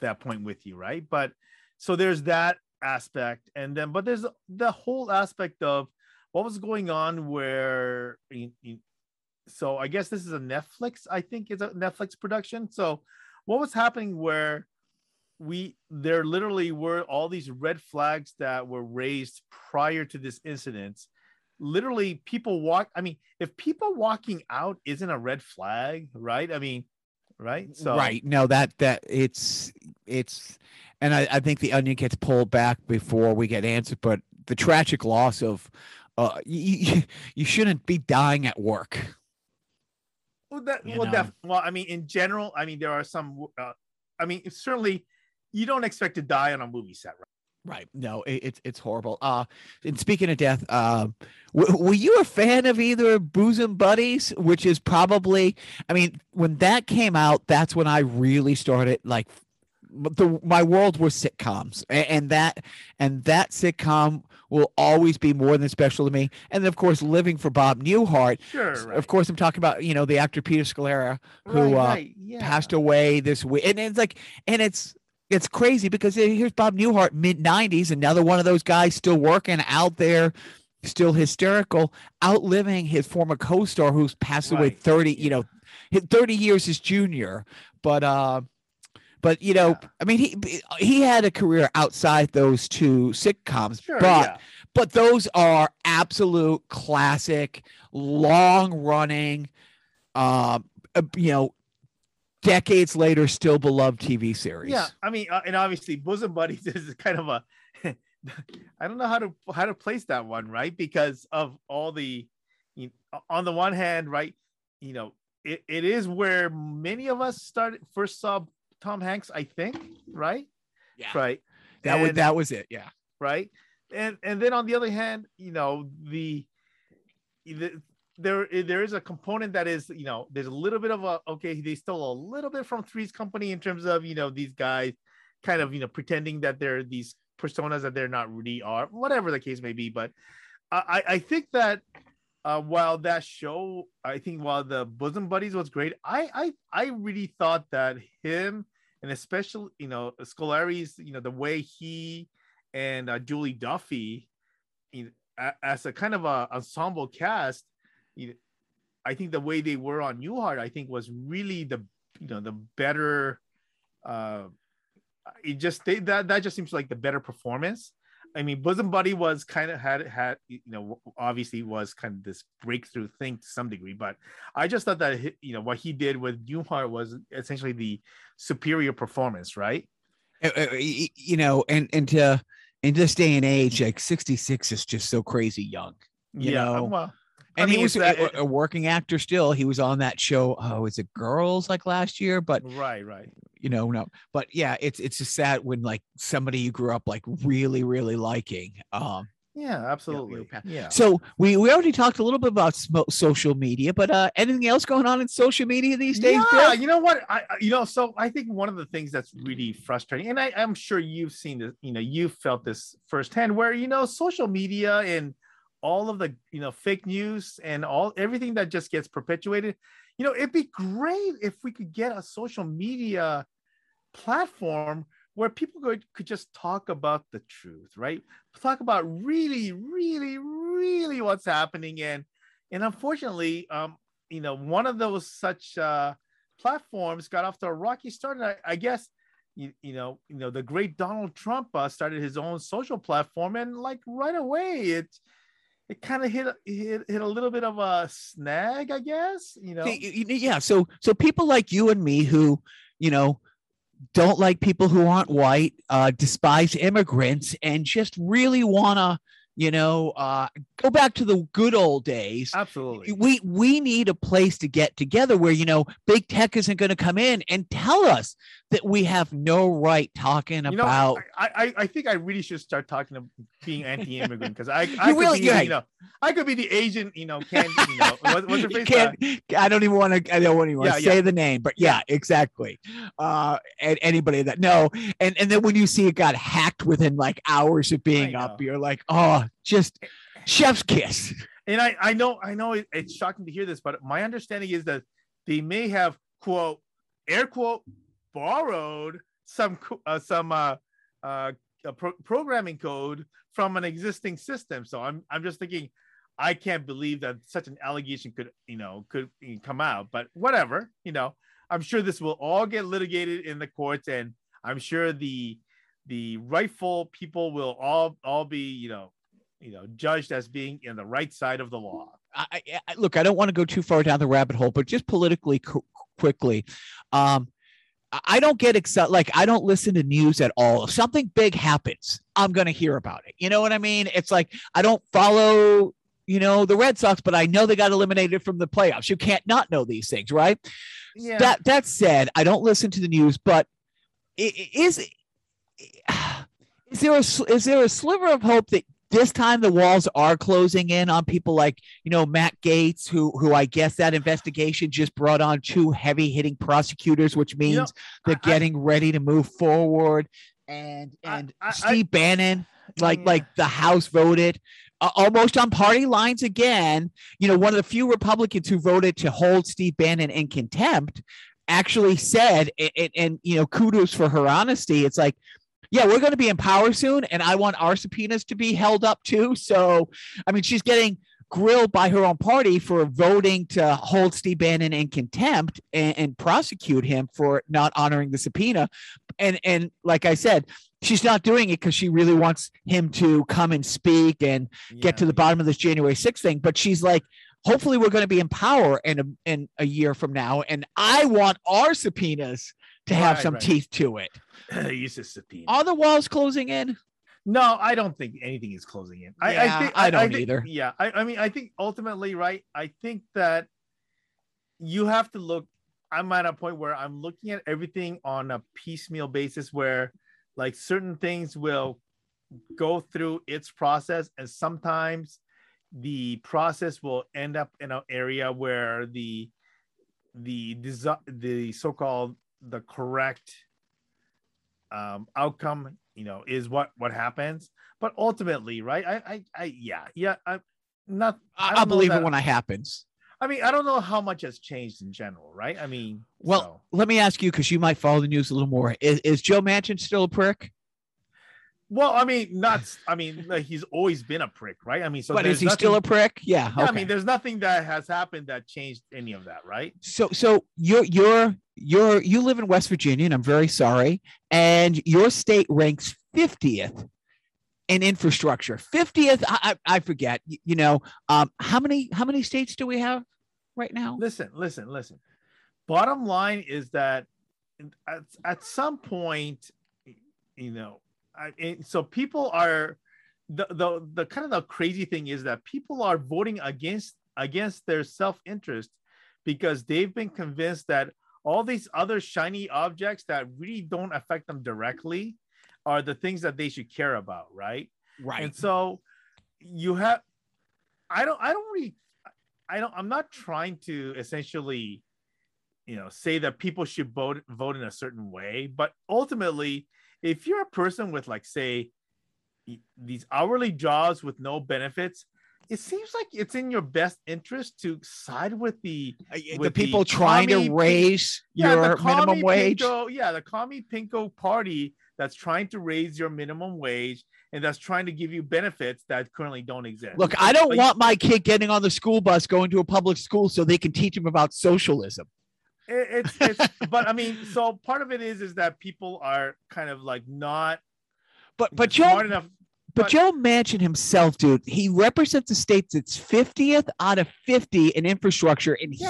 that point with you, right? But so there's that aspect, and then but there's the whole aspect of what was going on where so I guess this is a Netflix. I think is a Netflix production. So what was happening where we there literally were all these red flags that were raised prior to this incident. Literally, people walk. I mean, if people walking out isn't a red flag, right? I mean, right?
So right. No, that that it's it's, and I, I think the onion gets pulled back before we get answered. But the tragic loss of, uh, you, *laughs* you shouldn't be dying at work.
Well, that well, def- well, I mean, in general, I mean, there are some. Uh, I mean, certainly, you don't expect to die on a movie set, right?
Right. No, it, it's it's horrible. Uh, and speaking of death, uh, w- were you a fan of either Bosom Buddies, which is probably, I mean, when that came out, that's when I really started like the my world was sitcoms, and, and that and that sitcom will always be more than special to me. And then, of course, living for Bob Newhart.
Sure. Right.
Of course, I'm talking about you know the actor Peter Scolari who right, right. Uh, yeah. passed away this week, and it's like, and it's it's crazy because here's Bob Newhart, mid 90s, another one of those guys still working out there, still hysterical, outliving his former co-star who's passed right. away 30, you know, 30 years his junior. But uh but you know, yeah. I mean, he he had a career outside those two sitcoms, sure, but yeah. but those are absolute classic, long running, uh, uh, you know, decades later still beloved TV series.
Yeah, I mean, uh, and obviously, Bosom Buddies *laughs* is kind of a. *laughs* I don't know how to how to place that one right because of all the, you know, on the one hand, right, you know, it, it is where many of us started first saw Tom Hanks, I think, right?
Yeah.
Right.
That and, was that was it. Yeah.
Right. And and then on the other hand, you know, the, the there there is a component that is, you know, there's a little bit of a okay, they stole a little bit from Three's Company in terms of, you know, these guys kind of, you know, pretending that they're these personas that they're not really are, whatever the case may be. But I, I think that uh, while that show, I think while the Bosom Buddies was great, I I I really thought that him and especially you know Scolari's, you know the way he and uh, Julie Duffy, as a kind of a ensemble cast, you know, I think the way they were on Newhart, I think was really the you know the better. Uh, it just they, that that just seems like the better performance I mean, Bosom Buddy was kind of had had you know obviously was kind of this breakthrough thing to some degree, but I just thought that you know what he did with Newhart was essentially the superior performance, right?
Uh, uh, you know, and and to in this day and age, like sixty six is just so crazy young. You yeah, know, well, and I mean, he was a, a, working actor still. He was on that show. Oh, is it Girls like last year? But
right, right.
You know, no. But yeah, it's it's just sad when like somebody you grew up like really, really liking. Um,
yeah, absolutely. You know, yeah.
So we we already talked a little bit about social media, but uh, anything else going on in social media these days?
Yeah, Bill? you know what? I you know, so I think one of the things that's really frustrating, and I, I'm sure you've seen this, you know, you've felt this firsthand, where you know, social media and all of the you know fake news and all everything that just gets perpetuated you know it'd be great if we could get a social media platform where people could, could just talk about the truth right? Talk about really really really what's happening. And and unfortunately um you know one of those such uh platforms got off to a rocky start. And i, I guess you, you know you know the great donald trump uh, started his own social platform. And like right away it it kind of hit, hit hit a little bit of a snag i guess you know?
Yeah so so people like you and me who you know don't like people who aren't white, uh, despise immigrants, and just really want to you know uh, go back to the good old days.
Absolutely.
We we need a place to get together where you know big tech isn't going to come in and tell us that we have no right talking
you
about
know, I, I i think i really should start talking about being anti-immigrant because i *laughs* i
you really
be,
yeah.
you know i could be the asian you know can you know *laughs* what, what's your face
can't, i don't even want to i don't want to yeah, say yeah. the name but yeah, yeah exactly. Uh and anybody that no and and then when you see it got hacked within like hours of being up you're like oh just chef's kiss.
And I, I know, I know it's shocking to hear this, but my understanding is that they may have quote air quote borrowed some uh, some uh, uh, pro- programming code from an existing system. So I'm I'm just thinking, I can't believe that such an allegation could you know could come out. But whatever, you know, I'm sure this will all get litigated in the courts, and I'm sure the the rightful people will all all be you know you know judged as being in the right side of the law.
I, I look, I don't want to go too far down the rabbit hole, but just politically qu- quickly, um, I don't get excited. Like I don't listen to news at all. If something big happens, I'm going to hear about it. You know what I mean? It's like I don't follow, you know, the Red Sox, but I know they got eliminated from the playoffs. You can't not know these things, right? Yeah. That that said, I don't listen to the news, but is is there a is there a sliver of hope that this time the walls are closing in on people like you know Matt Gaetz, who who I guess that investigation just brought on two heavy hitting prosecutors, which means you know, they're I, getting I, ready to move forward. And and I, Steve Bannon, like yeah. like the House voted uh, almost on party lines again. You know, one of the few Republicans who voted to hold Steve Bannon in contempt actually said, and, and you know, kudos for her honesty. It's like yeah, we're going to be in power soon, and I want our subpoenas to be held up too. So, I mean, she's getting grilled by her own party for voting to hold Steve Bannon in contempt and, and, prosecute him for not honoring the subpoena. And and like I said, she's not doing it because she really wants him to come and speak and yeah, get to the yeah. bottom of this January 6th thing. But she's like, hopefully we're going to be in power in a, in a year from now. And I want our subpoenas to have right, some right. teeth to it. *clears throat*
Use a subpoena.
Are the walls closing in?
No, I don't think anything is closing in. I,
yeah,
I, think,
I don't
I think,
either.
Yeah, I, I mean, I think ultimately, right? I think that you have to look. I'm at a point where I'm looking at everything on a piecemeal basis, where like certain things will go through its process, and sometimes the process will end up in an area where the the the so-called the correct um, outcome, you know, is what what happens. But ultimately, right? I, I, I yeah, yeah. I'm not.
I, I believe that, it when it happens.
I mean, I don't know how much has changed in general, right? I mean,
well,
so.
let me ask you because you might follow the news a little more. Is, is Joe Manchin still a prick?
Well, I mean, not. I mean, like, he's always been a prick, right? I mean, so
but is he nothing, still a prick? Yeah.
yeah okay. I mean, there's nothing that has happened that changed any of that, right?
So, so you're you're you're you live in West Virginia, and I'm very sorry, and your state ranks 50th in infrastructure. 50th, I, I, I forget. You, you know, um, how many how many states do we have right now?
Listen, listen, listen. Bottom line is that at, at some point, you know I, so people are the, the the kind of the crazy thing is that people are voting against against their self-interest because they've been convinced that all these other shiny objects that really don't affect them directly are the things that they should care about right?
Right.
And so you have i don't i don't really i don't i'm not trying to essentially you know say that people should vote vote in a certain way but ultimately if you're a person with like say these hourly jobs with no benefits it seems like it's in your best interest to side with the
uh, with the people the trying commie, to raise yeah, your minimum wage.
Pinko, yeah, the commie pinko party that's trying to raise your minimum wage and that's trying to give you benefits that currently don't exist.
Look, I don't
But-
want my kid getting on the school bus going to a public school so they can teach him about socialism.
It- it's it's but I mean, so part of it is is that people are kind of like not
But but
smart
Joe
enough.
but Joe Manchin himself, dude, he represents the state that's 50th out of 50 in infrastructure, and he's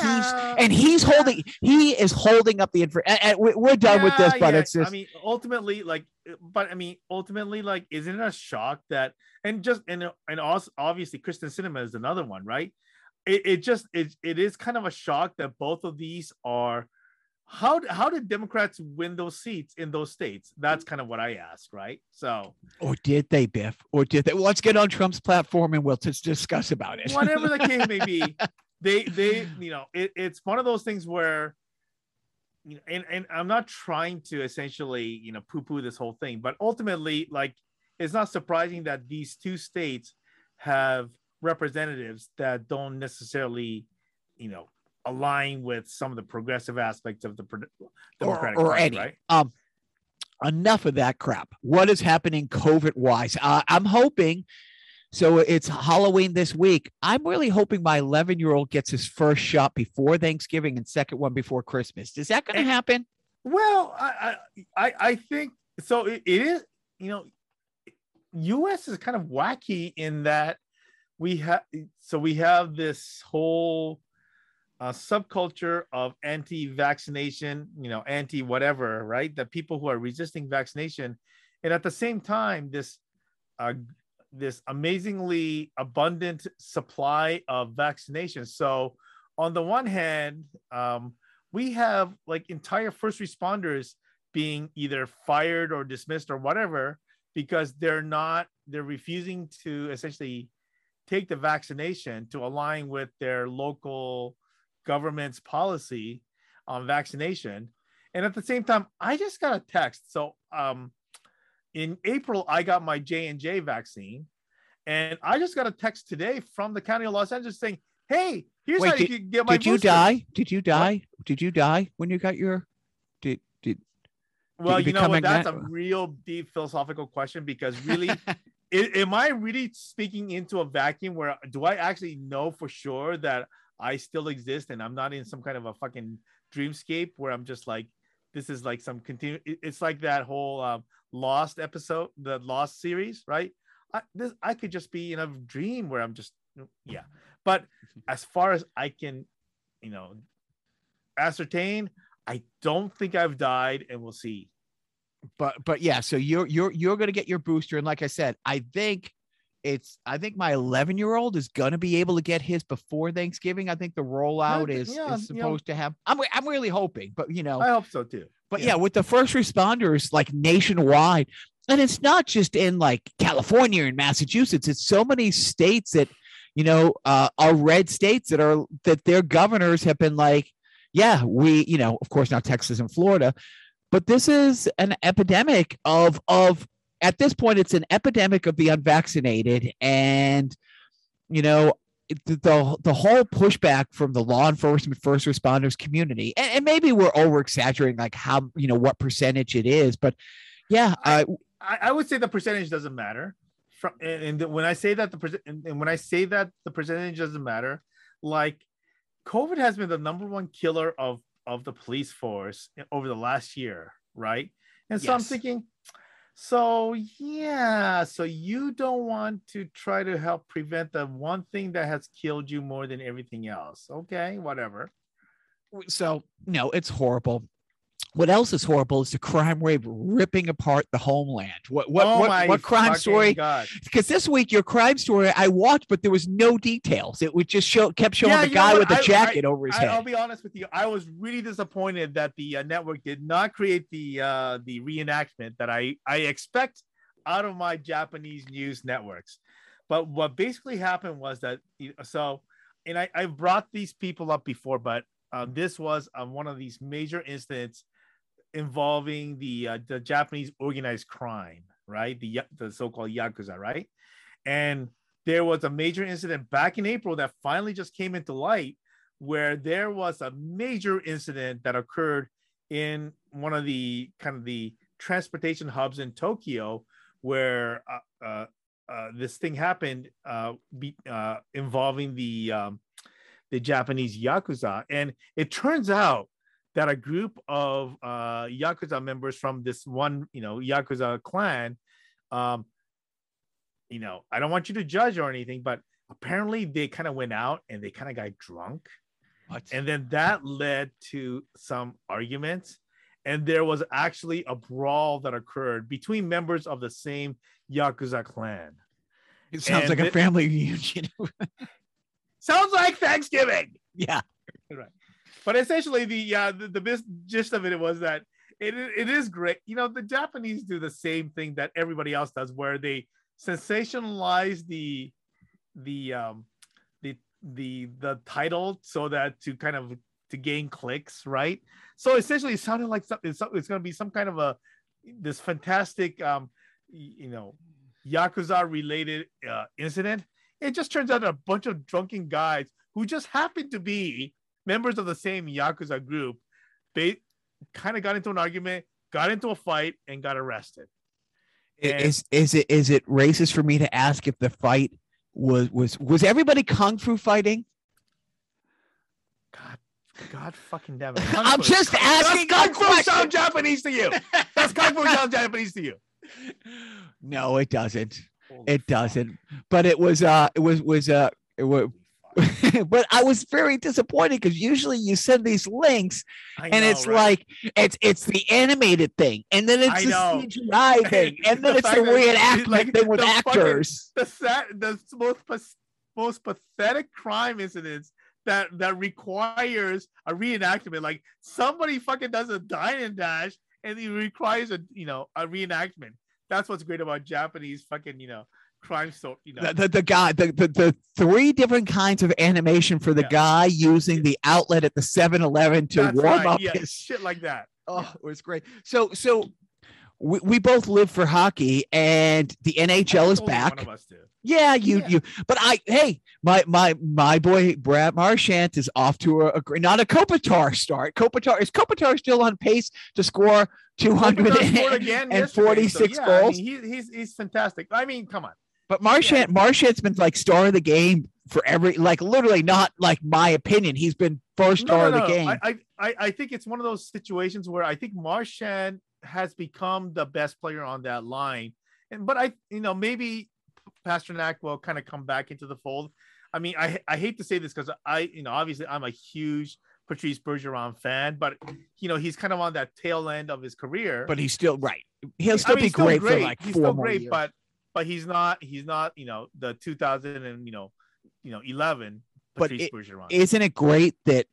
and he's
yeah.
holding he is holding up the infra. And, and we- we're done with this, but
yeah.
it's just
I mean, ultimately, like, but I mean, ultimately, like, isn't it a shock that and just and and also obviously Kyrsten Sinema is another one, right? It, it just it, it is kind of a shock that both of these are how how did Democrats win those seats in those states? That's kind of what I ask, right? So
or did they, Biff? Or did they? Let's get on Trump's platform and we'll just discuss about it.
whatever the case may be, *laughs* they they you know it, it's one of those things where you know, and and I'm not trying to essentially you know poo poo this whole thing, but ultimately like it's not surprising that these two states have representatives that don't necessarily you know align with some of the progressive aspects of the Democratic
or, or
Party,
any.
right?
Um, enough of that crap. What is happening COVID wise? Uh, I'm hoping. So it's Halloween this week. I'm really hoping my 11 year old gets his first shot before Thanksgiving and second one before Christmas. Is that going to happen?
Well, I I I- I think so. It, it is, you know, U.S. is kind of wacky in that we have so we have this whole uh, subculture of anti-vaccination, you know, anti-whatever, right? The people who are resisting vaccination, and at the same time, this uh, this amazingly abundant supply of vaccinations. So, on the one hand, um, we have like entire first responders being either fired or dismissed or whatever because they're not they're refusing to essentially take the vaccination to align with their local government's policy on vaccination and at the same time i just got a text so um in april i got my j&j vaccine and i just got a text today from the county of los angeles saying hey here's
Wait,
how you can get my
Did you
booster."
die? Did you die? Did you die when you got your? Did did?
Well,
you
you know what? That's a real deep philosophical question because really, *laughs* am I really speaking into a vacuum where do I actually know for sure that I still exist and I'm not in some kind of a fucking dreamscape where I'm just like, this is like some continue. It's like that whole um, Lost episode, the Lost series, right? I, this I could just be in a dream where I'm just yeah. But *laughs* as far as I can, you know, ascertain, I don't think I've died, and we'll see.
But but yeah so you're you're you're going to get your booster and like i said i think it's i think my 11 year old is going to be able to get his before thanksgiving i think the rollout is,
yeah,
is supposed to have i'm i'm really hoping but you know
I hope so too.
but
yeah.
yeah with the first responders like nationwide and it's not just in like california and massachusetts it's so many states that you know uh, are red states that are that their governors have been like yeah we you know of course now texas and florida but this is an epidemic of of at this point it's an epidemic of the unvaccinated and you know the the, whole pushback from the law enforcement first responders community and, and maybe we're over exaggerating like how you know what percentage it is but yeah
I- I, I would say the percentage doesn't matter. From and, and when I say that the percent and when I say that the percentage doesn't matter, like COVID has been the number one killer of of the police force over the last year, right? And so I'm thinking, so yeah, so you don't want to try to help prevent the one thing that has killed you more than everything else. Okay, whatever.
so no it's horrible what else is horrible is the crime wave ripping apart the homeland what what
oh
what, what crime story because this week your crime story I watched, but there was no details. It would just show kept showing
Yeah,
the guy with the
I-
jacket over his
I,
head.
I'll be honest with you. I was really disappointed that the uh, network did not create the uh, the reenactment that I I expect out of my Japanese news networks. But what basically happened was that so, and I I brought these people up before, but uh, this was uh, one of these major incidents involving the uh, the Japanese organized crime, right? The the so-called yakuza, right? And there was a major incident back in April that finally just came into light where there was a major incident that occurred in one of the kind of the transportation hubs in Tokyo where uh, uh, uh, this thing happened uh, be, uh, involving the um, the Japanese yakuza, and it turns out that a group of uh, yakuza members from this one, you know, yakuza clan, um, you know, I don't want you to judge or anything, but apparently they kind of went out and they kind of got drunk,
What?
and then that led to some arguments. And there was actually a brawl that occurred between members of the same Yakuza clan.
It sounds
and
like a family reunion. *laughs*
Sounds like Thanksgiving.
yeah.
But essentially the uh the, the bis- gist of it was that it, it is great. You know the japanese do the same thing that everybody else does where they sensationalize the the um the the the title so that to kind of to gain clicks right? So essentially it sounded like something it's, it's going to be some kind of a this fantastic um you know yakuza related uh, incident. It just turns out a bunch of drunken guys who just happened to be members of the same yakuza group they kind of got into an argument got into a fight and got arrested And-
Is is it is it racist for me to ask if the fight was was was everybody kung fu fighting?
god god fucking damn it *laughs*
I'm just
Does
asking
kung
a
fu
question.
sound japanese to you does kung fu sound japanese to you *laughs* *laughs*
No, it doesn't.
Holy
It
fuck.
doesn't. But it was uh it was was uh it was, *laughs* but I was very disappointed because usually you send these links
I
and
know,
it's
right?
like it's it's the animated thing and then it's the. CGI *laughs* thing and then
The
it's the reenactment
like
thing with
the fucking-
actors.
the sad, the most most pathetic crime incidents that that requires a reenactment. Like somebody fucking does a dine and dash, and it requires a you know a reenactment. That's what's great about Japanese fucking you know crime story. You know,
The, the, the guy the, the the three different kinds of animation for the
Yeah.
guy using the outlet at the 7-Eleven to
That's
warm
right,
up
yeah,
his
shit like that.
Oh, it was great. So, so we, we both live for hockey, and the NHL is back.
One of us do.
Yeah, you,
Yeah.
you. But I, hey, my my my boy Brad Marchand is off to a, a great, not a Kopitar start. Kopitar is Kopitar still on pace to score two hundred
Kopitar scored again
and
yesterday, so
six
yeah, I
goals.
mean, he, he's he's fantastic. I mean, come on.
But Marchand, Marchand's been like star of the game for every, like literally not like my opinion. He's been first
No,
star
no,
of the game.
I, I, I- I think it's one of those situations where I think Marchand has become the best player on that line. And but I, you know, maybe Pastrnak will kind of come back into the fold. I mean, I I hate to say this because I, you know, obviously I'm a huge Patrice Bergeron fan, but you know, he's kind of on that tail end of his career.
but he's still right. He'll
I
still
mean,
be
still
great, for like
he's
four
still
more
great,
years.
but but he's not he's not you know the 2000 and you know you know 11
But
Patrice
it-
Bergeron.
isn't it great that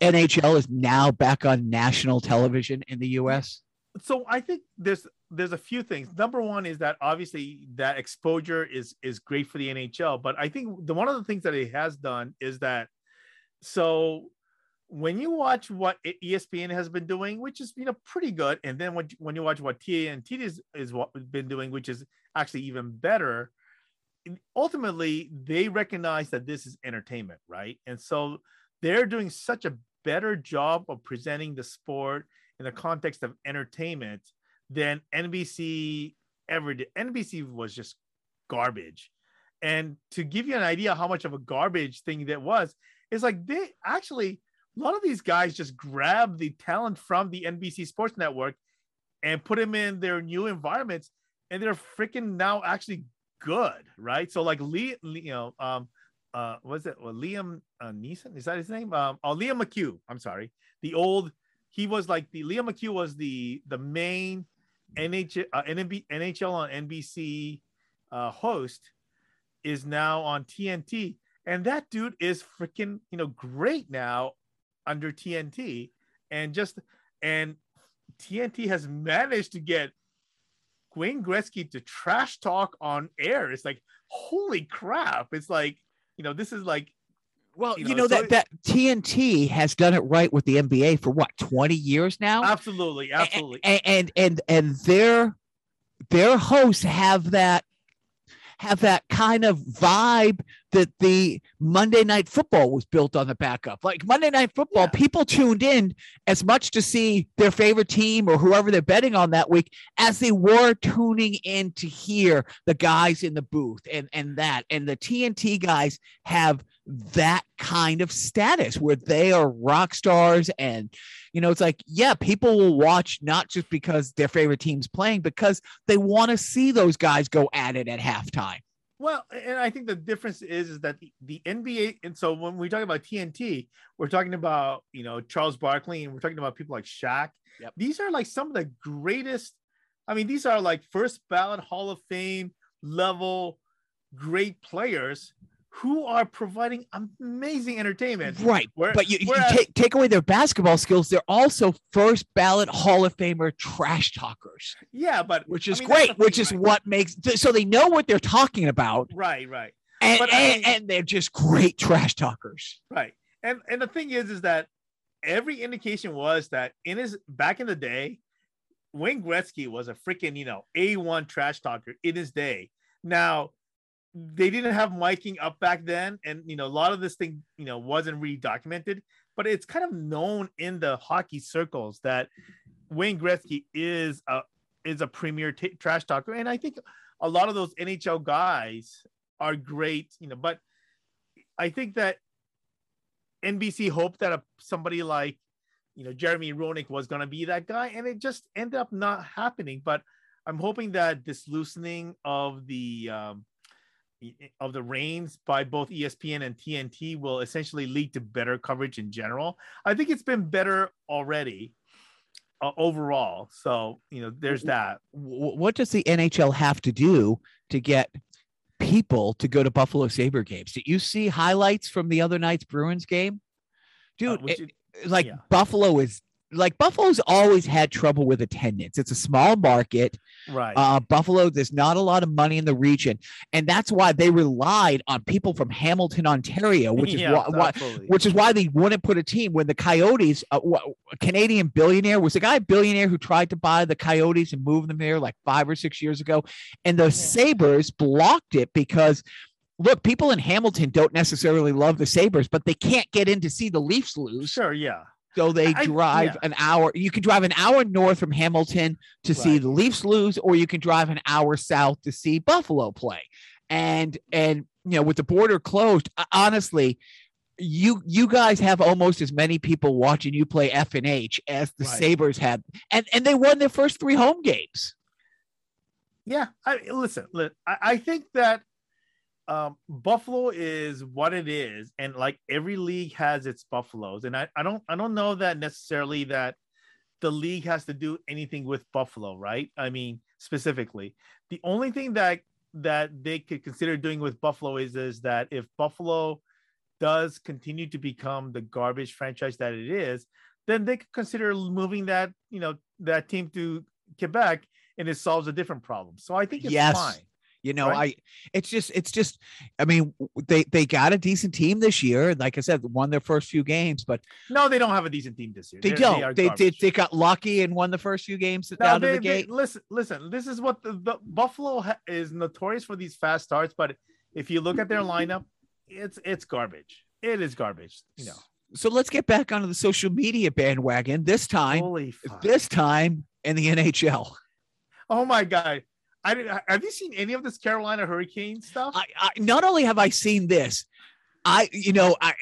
NHL is now back on national television in the US?
so I think there's there's a few things. Number one is that obviously that exposure is is great for the NHL, but I think the one of the things that it has done is that so when you watch what ESPN has been doing, which is you know pretty good, and then when when you watch what TNT is is what we've been doing, which is actually even better, ultimately they recognize that this is entertainment, right? And so they're doing such a better job of presenting the sport in the context of entertainment than NBC ever did. NBC was just garbage. And to give you an idea how much of a garbage thing that was, it's like they actually a lot of these guys just grab the talent from the NBC Sports Network and put them in their new environments, and they're freaking now actually good, right? So like Lee, Lee- you know, um, uh, was it well, Liam uh, Neeson? Is that his name? Um, oh, Liam McHugh. I'm sorry, the old. He was like the Liam McHugh was the the main NHL uh, NHL on NBC uh, host is now on TNT, and that dude is freaking you know great now under TNT, and just and TNT has managed to get Wayne Gretzky to trash talk on air. It's like holy crap! It's like you know this is like
Well,
You
you
know,
know,
so
that that TNT has done it right with the NBA for what, 20 years now?
absolutely absolutely
and and and, and their their hosts have that have that kind of vibe that the Monday Night Football was built on the backup. Like Monday Night Football,
Yeah.
people tuned in as much to see their favorite team or whoever they're betting on that week as they were tuning in to hear the guys in the booth and and that and the TNT guys have that kind of status where they are rock stars and you know it's like yeah people will watch not just because their favorite team's playing because they want to see those guys go at it at halftime
Well, and I think the difference is is that the, the NBA, and so when we talk about TNT, we're talking about you know Charles Barkley, and we're talking about people like Shaq.
Yep.
These are like some of the greatest. I mean, these are like first ballot Hall of Fame level great players who are providing amazing entertainment.
right
Where-
but you, you take, take away their basketball skills they're also first ballot hall of famer trash talkers
Yeah, but
which
I
is
mean,
great which
thing,
is
right?
what makes so they know what they're talking about
right, right.
and,
But I mean-
and they're just great trash talkers
Right. And and the thing is, is that every indication was that in his back in the day, Wayne Gretzky was a freaking, you know, A1 trash talker in his day. Now they didn't have miking up back then, and you know, a lot of this thing, you know, wasn't really documented, but it's kind of known in the hockey circles that Wayne Gretzky is a is a premier t- trash talker, and I think a lot of those NHL guys are great, you know, but I think that NBC hoped that a, somebody like you know Jeremy Roenick was going to be that guy, and it just ended up not happening. But I'm hoping that this loosening of the um, of the reins by both ESPN and TNT will essentially lead to better coverage in general. I think it's been better already uh, overall. So you know, there's that.
What does the NHL have to do to get people to go to Buffalo Sabre games? Did you see highlights from the other night's Bruins game?
Uh,
Dude,
which
like
yeah.
Buffalo is like Buffalo's always had trouble with attendance. It's a small market.
right.
Uh, Buffalo, there's not a lot of money in the region, and that's why they relied on people from Hamilton, Ontario, which is *laughs*
Yeah,
why, why which is why they wouldn't put a team when the Coyotes, uh, a Canadian billionaire, was the guy a billionaire who tried to buy the Coyotes and move them there like five or six years ago, and the Sabres blocked it because. Look, people in Hamilton don't necessarily love the Sabres, but they can't get in to see the Leafs lose.
sure, yeah.
So they
I-
drive
yeah.
an hour. You can drive an hour north from Hamilton to see the Leafs lose, or you can drive an hour south to see Buffalo play. And and you know, with the border closed, honestly, you you guys have almost as many people watching you play F and H as the
Right.
Sabres have, and and they won their first three home games.
Yeah, I listen. I, I think that um, Buffalo is what it is, and like every league has its Buffaloes, and I, I don't I don't know that necessarily that the league has to do anything with Buffalo, right? I mean, specifically, the only thing that that they could consider doing with Buffalo is is that if Buffalo does continue to become the garbage franchise that it is, then they could consider moving that you know that team to Quebec, and it solves a different problem. So I think it's
Yes.
fine.
You know,
Right.
I it's just it's just I mean they they got a decent team this year. Like I said, won their first few games, but
No, they don't have a decent team this year.
they
They're-
don't. They, they, they got lucky and won the first few games
No,
out
they-
of the
they-
gate.
listen, listen. This is what the, the Buffalo ha- is notorious for these fast starts, but if you look at their lineup, it's it's garbage. It is garbage. You know,
So let's get back onto the social media bandwagon. This time, this time in the NHL.
Oh my god. I have you seen any of this Carolina Hurricane stuff?
I, I not only have I seen this, I you know I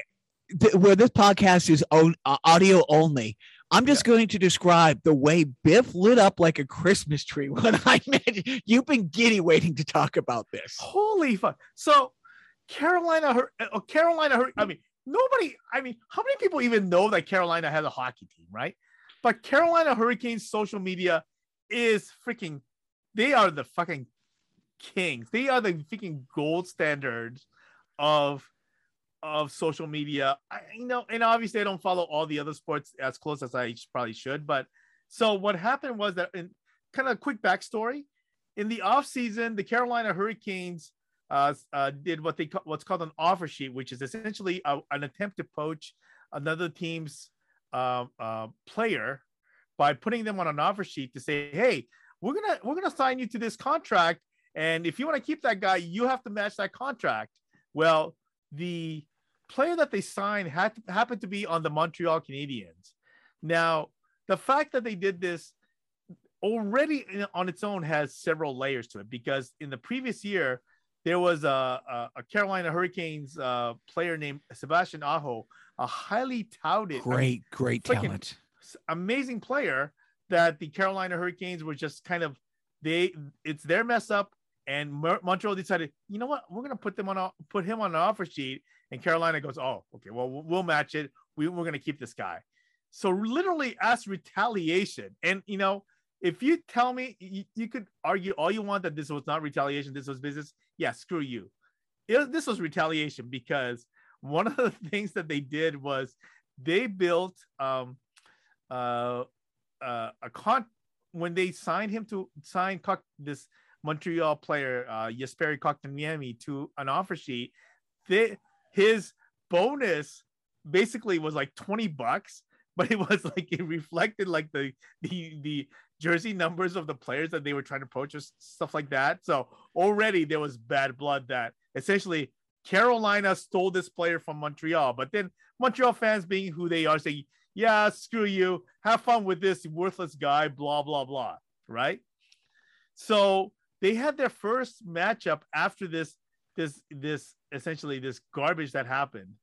th- where this podcast is own, uh, audio only. I'm just going to describe the way Biff lit up like a Christmas tree *laughs* when I met. You've been giddy waiting to talk about this.
Holy fuck! So Carolina, uh, Carolina, I mean, nobody. I mean, how many people even know that Carolina has a hockey team, right? But Carolina Hurricanes social media is freaking. They are the fucking kings. They are the freaking gold standards of of social media. I, you know, and obviously I don't follow all the other sports as close as I probably should. But so what happened was that in kind of a quick backstory in the off season, the Carolina Hurricanes uh, uh, did what they what's called an offer sheet, which is essentially a, an attempt to poach another team's uh, uh, player by putting them on an offer sheet to say, "Hey, we're gonna we're gonna sign you to this contract, and if you want to keep that guy, you have to match that contract." Well, the player that they signed had happened to be on the Montreal Canadiens. Now, the fact that they did this already on its own has several layers to it because in the previous year there was a, a, a Carolina Hurricanes uh, player named Sebastian Aho, a highly touted,
great, great talent,
amazing player that the Carolina Hurricanes were just kind of they it's their mess up and Montreal decided, you know what, we're gonna put them on a, put him on an offer sheet, and Carolina goes, oh, okay, well we'll match it. We, we're gonna keep this guy. So literally as retaliation, and you know, if you tell me you, you could argue all you want that this was not retaliation, this was business. Yeah, screw you. It, this was retaliation because one of the *laughs* things that they did was they built um, uh, uh, a con when they signed him to sign this Montreal player uh, Jesperi Kotkaniemi to an offer sheet. They, his bonus basically was like 20 bucks, but it was like it reflected like the the the jersey numbers of the players that they were trying to purchase, stuff like that. So already there was bad blood that essentially Carolina stole this player from Montreal, but then Montreal fans being who they are saying, yeah, screw you, have fun with this worthless guy, blah, blah, blah. Right. So they had their first matchup after this, this, this essentially this garbage that happened.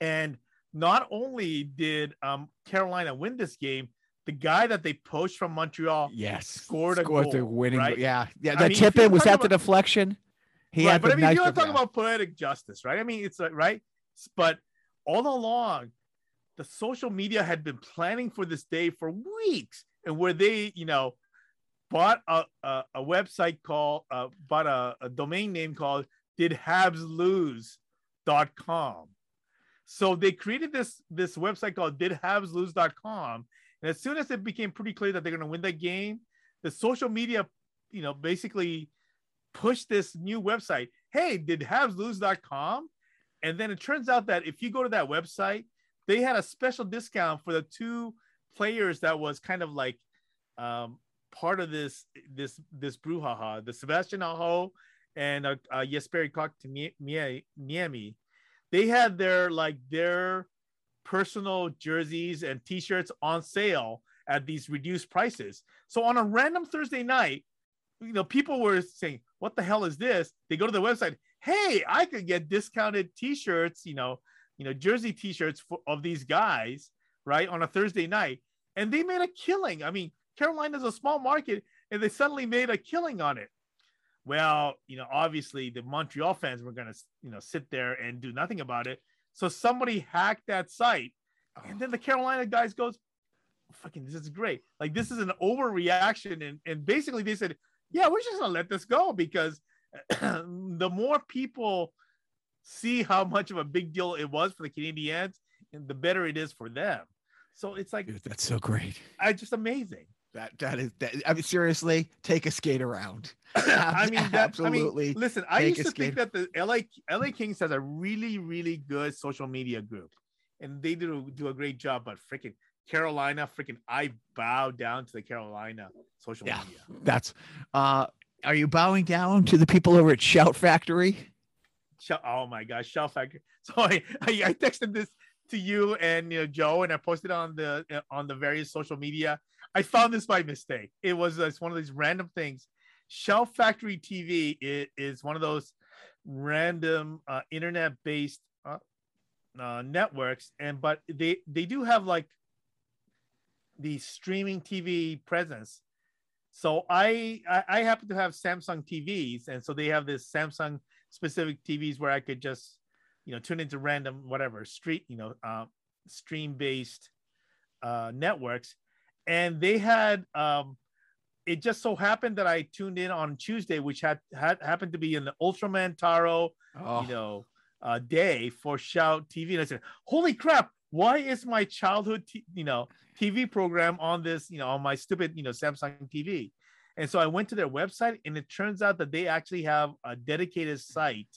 And not only did um, Carolina win this game, the guy that they poached from Montreal,
yes,
scored a goal, the winning. Right?
Yeah, yeah. The I mean, tip in was that about, the deflection.
He right, had but I mean, nice you want to talk about poetic justice, right? I mean, it's like right, but all along, the social media had been planning for this day for weeks, and where they, you know, bought a, a, a website called, uh, bought a, a domain name called did Habs lose.com. So they created this this website called didhabslose.com. And as soon as it became pretty clear that they're going to win that game, the social media, you know, basically pushed this new website. Hey, did lose.com? And then it turns out that if you go to that website, they had a special discount for the two players that was kind of like um, part of this this this brouhaha, the Sebastian Aho and uh, uh, Jesperi. They had their like their personal jerseys and t-shirts on sale at these reduced prices. So on a random Thursday night, you know, people were saying, "What the hell is this?" They go to the website. Hey, I could get discounted T-shirts, you know, you know, jersey T-shirts for, of these guys, right, on a Thursday night, and they made a killing. I mean, Carolina's a small market, and they suddenly made a killing on it. Well, you know, obviously the Montreal fans were gonna, you know, sit there and do nothing about it. So somebody hacked that site, and then the Carolina guys goes, "Fucking, this is great! Like this is an overreaction." And and basically they said, "Yeah, we're just gonna let this go because *clears throat* the more people see how much of a big deal it was for the Canadiens, and the better it is for them." So it's like
Dude, that's so great.
I just amazing.
That that is that. I mean, seriously, take a skate around. *laughs* *laughs*
I mean, that, absolutely. I mean, listen, I used to think that the LA LA Kings has a really really good social media group, and they do do a great job. But freaking Carolina, freaking, I bow down to the Carolina social yeah, media.
That's. uh Are you bowing down to the people over at Shout Factory?
Oh my gosh, Shout Factory. *laughs* So I, I, I texted this to you and you know Joe, and I posted on the on the various social media I found this by mistake. It was uh, it's one of these random things. Shout Factory TV is, is one of those random uh, internet-based uh, uh, networks, and but they they do have like the streaming TV presence. So I, I I happen to have Samsung TVs, and so they have this Samsung specific TVs where I could just you know tune into random whatever street you know uh, stream based uh, networks and they had um, it just so happened that I tuned in on Tuesday, which had, had happened to be an Ultraman Taro, oh. you know, uh, day for Shout TV, and I said, "Holy crap! Why is my childhood, t- you know, TV program on this, you know, on my stupid, you know, Samsung TV?" And so I went to their website, and it turns out that they actually have a dedicated site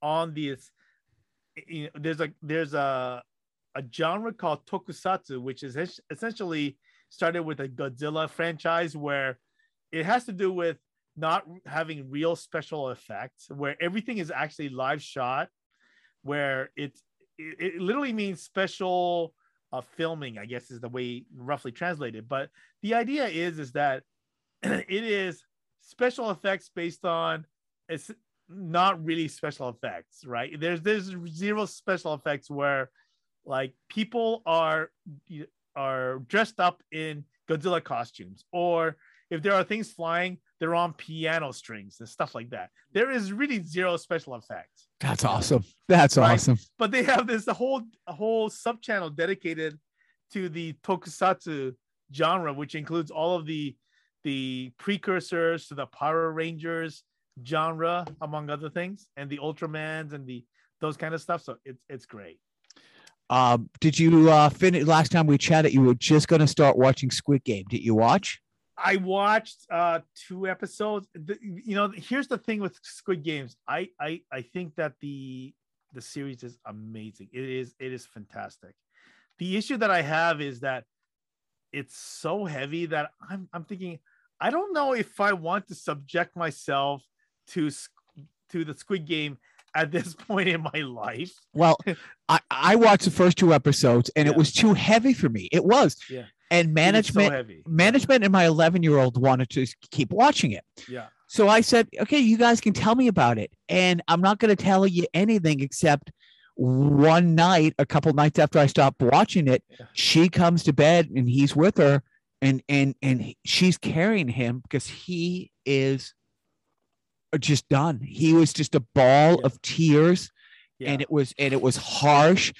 on this. You know, there's a there's a a genre called tokusatsu, which is essentially started with a Godzilla franchise where it has to do with not having real special effects, where everything is actually live shot, where it's it, it literally means special uh, filming, I guess is the way roughly translated. But the idea is is that *clears throat* it is special effects based on it's not really special effects, right? There's there's zero special effects where like people are are dressed up in Godzilla costumes, or if there are things flying, they're on piano strings and stuff like that. There is really zero special effects.
That's awesome. That's right? awesome.
But they have this whole whole sub channel dedicated to the tokusatsu genre, which includes all of the the precursors to the Power Rangers genre, among other things, and the Ultramans and the those kind of stuff. So it's it's great.
Um, did you uh finish last time we chatted? You were just going to start watching Squid Game. Did you watch?
I watched uh two episodes. The, you know, here's the thing with Squid Games. I I I think that the the series is amazing. It is it is fantastic. The issue that I have is that it's so heavy that I'm I'm thinking I don't know if I want to subject myself to to the Squid Game at this *laughs* point in my life.
Well, *laughs* I, I watched the first two episodes and yeah. it was too heavy for me. It was.
Yeah.
And management so management and my 11 year old wanted to keep watching it.
Yeah.
So I said, okay, you guys can tell me about it. And I'm not going to tell you anything except one night, a couple nights after I stopped watching it, yeah. she comes to bed and he's with her and and and she's carrying him because he is just done. He was just a ball yeah. of tears, yeah. and it was and it was harsh.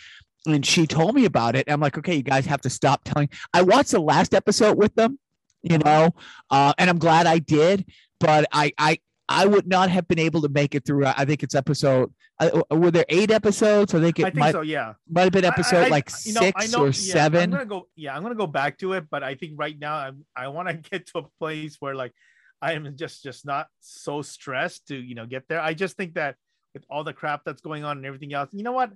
And she told me about it. I'm like, okay, you guys have to stop telling. I watched the last episode with them, you know, uh, and I'm glad I did. But I I I would not have been able to make it through. I think it's episode. Uh, were there eight episodes? I think it
I think
might,
so. Yeah,
might have been episode I, I, like you know, six know, or yeah, seven. I'm
gonna go. Yeah, I'm gonna go back to it. But I think right now I'm, I want to *laughs* get to a place where like I am just just not so stressed to you know get there. I just think that with all the crap that's going on and everything else, you know what?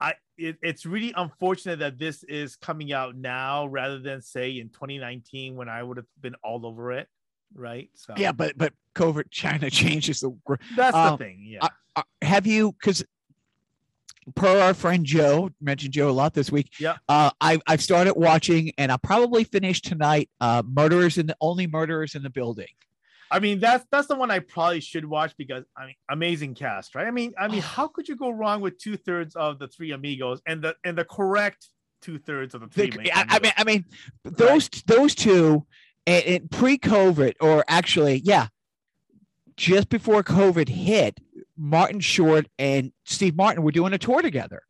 I it, it's really unfortunate that this is coming out now rather than say in 2019 when I would have been all over it, right?
So yeah, but but COVID China *laughs* changes the. world.
That's um, the thing. Yeah.
Uh, have you because per our friend Joe, mentioned Joe a lot this week.
Yeah.
Uh, I, I've started watching and I'll probably finish tonight. Uh, Murderers in the Only Murderers in the Building.
I mean, that's that's the one I probably should watch because I mean, amazing cast, right? I mean, I mean, *sighs* how could you go wrong with two thirds of the three amigos and the and the correct two thirds of the three?
The, I, I, mean, I mean, those right. those two, and, and pre-COVID, or actually, yeah, just before COVID hit, Martin Short and Steve Martin were doing a tour together.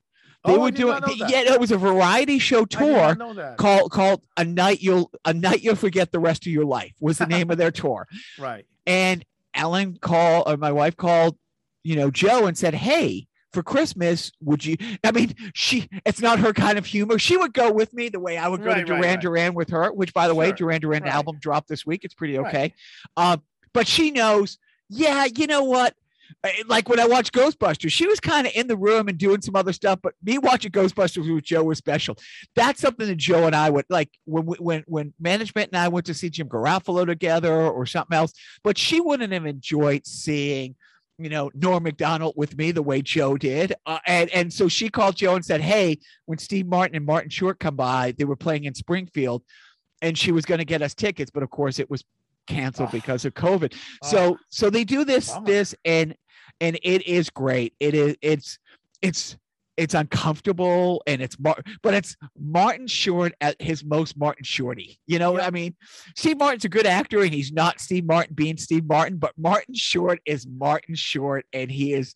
They oh, were doing yeah, it was a variety show tour called called a night you'll a night you'll forget the rest of your life was the name of their *laughs* tour.
Right.
And Ellen called or my wife called, you know, Joe and said, Hey, for Christmas, would you? I mean, she, it's not her kind of humor. She would go with me the way I would go right, to Duran right, Duran with her, which by the sure. way, Duran Duran album dropped this week. It's pretty okay. Um, but she knows, yeah, you know what? like when I watched Ghostbusters, she was kind of in the room and doing some other stuff, but me watching Ghostbusters with Joe was special. That's something that Joe and I would like when when when management and I went to see Jim Garofalo together or something else. But she wouldn't have enjoyed seeing you know Norm Macdonald with me the way Joe did, uh, and and so she called Joe and said, "Hey, when Steve Martin and Martin Short come by, they were playing in Springfield, and she was going to get us tickets, but of course it was canceled oh. because of COVID. Oh. So so they do this this and and it is great. It is it's it's it's uncomfortable and it's Mar- but it's Martin Short at his most Martin Shorty. You know what I mean? Steve Martin's a good actor and he's not Steve Martin being Steve Martin, but Martin Short is Martin Short and he is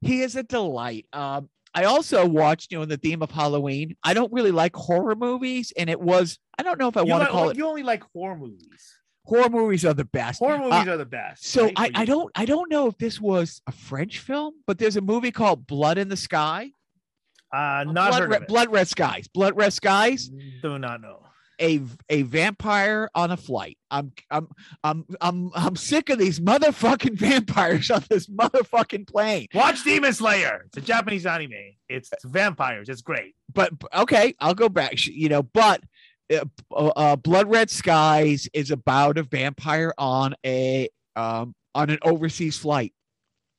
he is a delight. Um I also watched, you know, in the theme of Halloween. I don't really like horror movies, and it was I don't know if I want to call it.
You only like horror movies
horror movies are the best.
Horror movies uh, are the best.
So right? I, I don't I don't know if this was a French film, but there's a movie called Blood in the Sky.
Uh, not
Blood,
Red,
Blood Red Skies. Blood Red Skies.
Do not know.
A a vampire on a flight. I'm I'm I'm I'm I'm sick of these motherfucking *laughs* vampires on this motherfucking plane.
Watch Demon Slayer. It's a Japanese anime. It's, it's vampires. It's great.
But okay, I'll go back. You know, but uh, uh, Blood Red Skies is about a vampire on a um, on an overseas flight.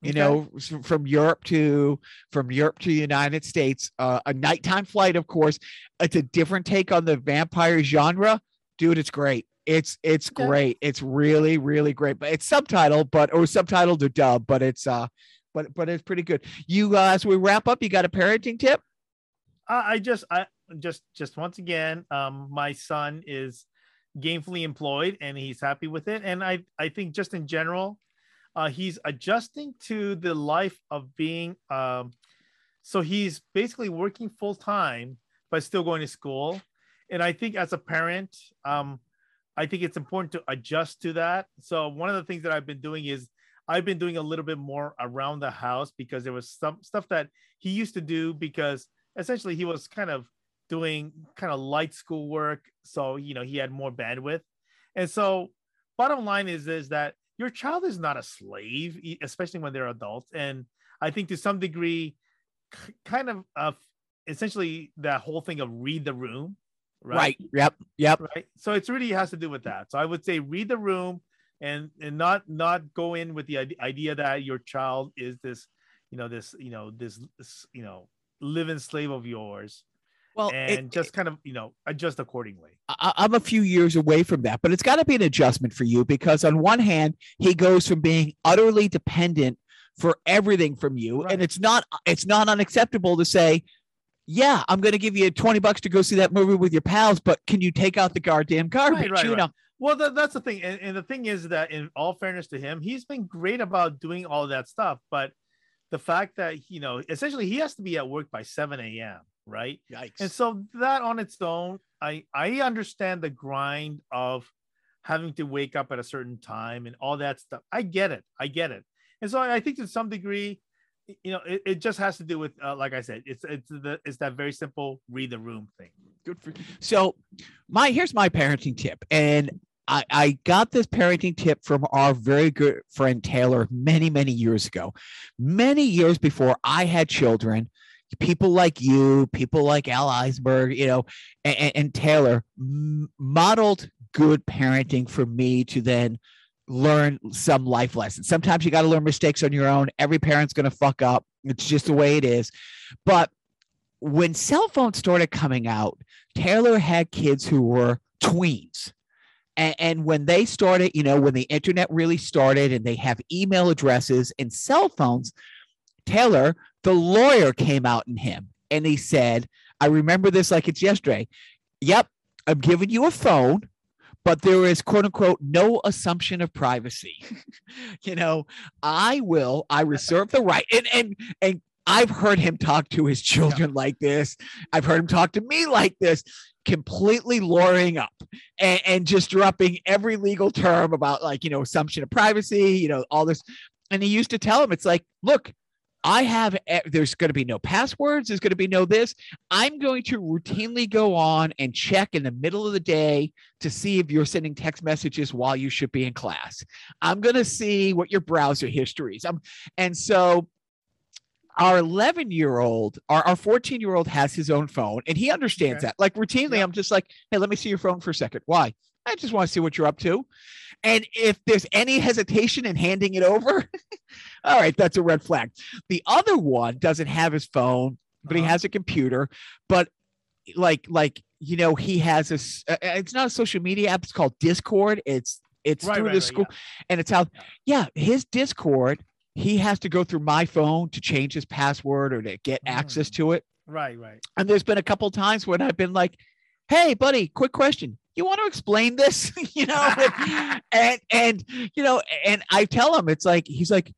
You
Okay.
know, from Europe to from Europe to the United States, uh, a nighttime flight. Of course, it's a different take on the vampire genre, dude. It's great. It's it's
Okay.
great. It's really really great. But it's subtitled, but or subtitled or dub, but it's uh, but but it's pretty good. You uh, as we wrap up, you got a parenting tip?
I, I just I just just once again, um, my son is gainfully employed and he's happy with it. And I I think just in general, uh, he's adjusting to the life of being um, so he's basically working full time but still going to school. And I think as a parent, um, I think it's important to adjust to that. So one of the things that I've been doing is I've been doing a little bit more around the house because there was some stuff that he used to do because essentially he was kind of doing kind of light school work so you know he had more bandwidth and so bottom line is is that your child is not a slave especially when they're adults and i think to some degree kind of uh, essentially that whole thing of read the room
Right. Yep. Yep.
right so it's really has to do with that so i would say read the room and and not not go in with the idea that your child is this you know this you know this, this you know living slave of yours
Well,
and
it-
just kind of you know adjust accordingly
I- I'm a few years away from that, but it's got to be an adjustment for you because on one hand, he goes from being utterly dependent for everything from you,
Right.
and it's not it's not unacceptable to say, "Yeah, I'm going to give you 20 bucks to go see that movie with your pals, but can you take out the goddamn garbage?"
right,
you
right.
know,
well that, that's the thing and, and the thing is that in all fairness to him he's been great about doing all that stuff but the fact that you know essentially he has to be at work by 7 a.m right
Yikes.
and so that on its own i i understand the grind of having to wake up at a certain time and all that stuff i get it i get it and so i think to some degree you know it, it just has to do with uh, like i said it's it's the it's that very simple read the room thing
good for you. so my here's my parenting tip and I, I got this parenting tip from our very good friend Taylor many, many years ago. Many years before I had children, people like you, people like Al Eisberg, you know, and, and Taylor modeled good parenting for me to then learn some life lessons. Sometimes you got to learn mistakes on your own. Every parent's going to fuck up. It's just the way it is. But when cell phones started coming out, Taylor had kids who were tweens. And, and when they started, you know, when the internet really started and they have email addresses and cell phones, Taylor, the lawyer came out in him and he said, I remember this like it's yesterday. Yep, I'm giving you a phone, but there is quote unquote no assumption of privacy. *laughs* you know, I will, I reserve the right. And and and I've heard him talk to his children like this. I've heard him talk to me like this, completely lawyering up and, and just dropping every legal term about like, you know, assumption of privacy, you know, all this. And he used to tell him, it's like, look, I have, there's going to be no passwords. There's going to be no this. I'm going to routinely go on and check in the middle of the day to see if you're sending text messages while you should be in class. I'm going to see what your browser history is. I'm, um, and so our 11 year old, our, our 14 year old has his own phone and he understands
Okay.
that. Like routinely,
Yeah.
I'm just like, hey, let me see your phone for a second. Why? I just want to see what you're up to. And if there's any hesitation in handing it over, *laughs* all right, that's a red flag. The other one doesn't have his phone, but he
Uh-huh.
has a computer. But like, like you know, he has a. s- uh, uh, It's not a social media app. It's called Discord. It's it's
Right,
through
right,
the
right,
school, and it's how. Yeah, his Discord. He has to go through my phone to change his password or to get access
Mm.
to it.
right right
And there's been a couple times when I've been like, "Hey, buddy, quick question. You want to explain this?" *laughs* you know, *laughs* and and you know, and I tell him it's like he's like,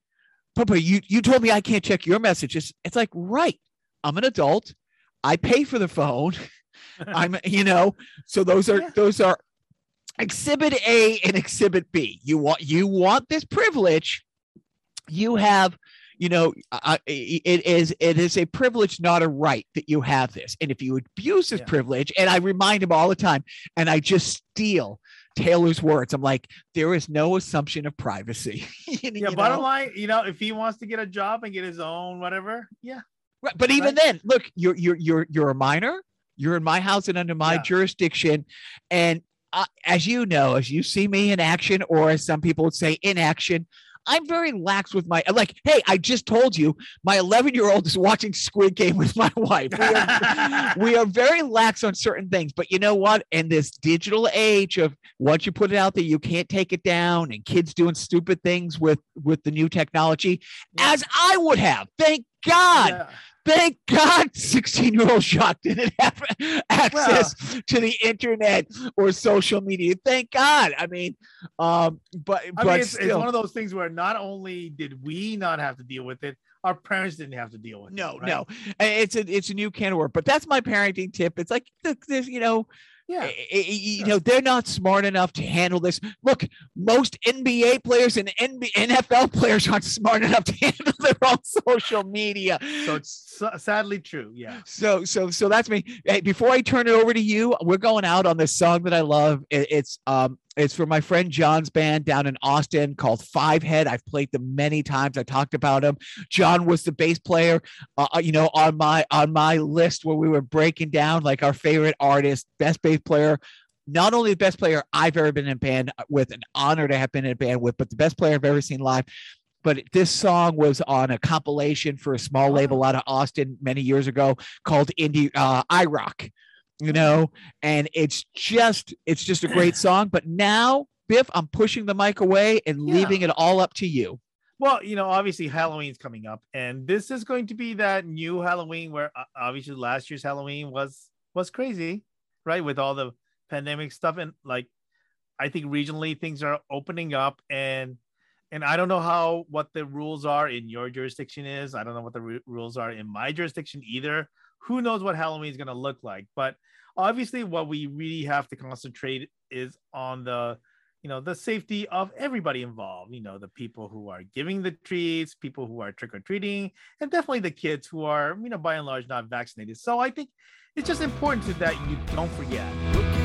"Papa, you you told me I can't check your messages." It's like, right? I'm an adult. I pay for the phone. *laughs* I'm, you know, so those are
Yeah.
those are exhibit A and exhibit B. You want you want this privilege. You have, you know, uh, it is it is a privilege, not a right that you have this. And if you abuse this
Yeah.
privilege, and I remind him all the time, and I just steal Taylor's words. I'm like, there is no assumption of privacy. *laughs* You
yeah
know?
bottom line you know if he wants to get a job and get his own whatever yeah
Right, but even
Right.
then, look, you're you're you're you're a minor. You're in my house and under my
Yeah.
jurisdiction, and uh, as you know, as you see me in action, or as some people would say, in action, I'm very lax with my like. Hey, I just told you my 11 year old is watching Squid Game with my wife. We are, *laughs* we are very lax on certain things, but you know what? In this digital age of once you put it out there, you can't take it down, and kids doing stupid things with with the new technology, yeah. as I would have. Thank God. Yeah thank God 16 year old Jacques didn't have access well, to the internet or social media. Thank God. I mean, um, but, I but
mean, it's, it's one of those things where not only did we not have to deal with it, our parents didn't have to deal with
no,
it.
No, right? no, it's a it's a new can of work. But that's my parenting tip. It's like this, you know, yeah. Eh, eh, eh, you know, they're not smart enough to handle this. Look, most NBA players and NFL players aren't smart enough to *laughs* handle their own social media.
So it's sadly true. Yeah.
So, so, so that's me. Hey, before I turn it over to you, we're going out on this song that I love. It's um, it's for my friend John's band down in Austin called Five Head. I've played them many times. I talked about him. John was the bass player, uh, uh, you know, on my on my list where we were breaking down like our favorite artist, best bass player. Not only the best player I've ever been in a band with, an honor to have been in a band with, but the best player I've ever seen live but this song was on a compilation for a small label out of Austin many years ago called Indie uh, I Rock you know, and it's just it's just a great *sighs* song. But now, Biff, I'm pushing the mic away and yeah. leaving it all up to you.
Well, you know, obviously Halloween's coming up, and this is going to be that new Halloween where uh, obviously last year's Halloween was was crazy, right? With all the pandemic stuff and like I think regionally things are opening up and and I don't know how what the rules are in your jurisdiction is. I don't know what the r- rules are in my jurisdiction either. Who knows what Halloween is going to look like? But obviously what we really have to concentrate is on the you know the safety of everybody involved you know the people who are giving the treats people who are trick-or-treating and definitely the kids who are you know by and large not vaccinated so i think it's just important to that you don't forget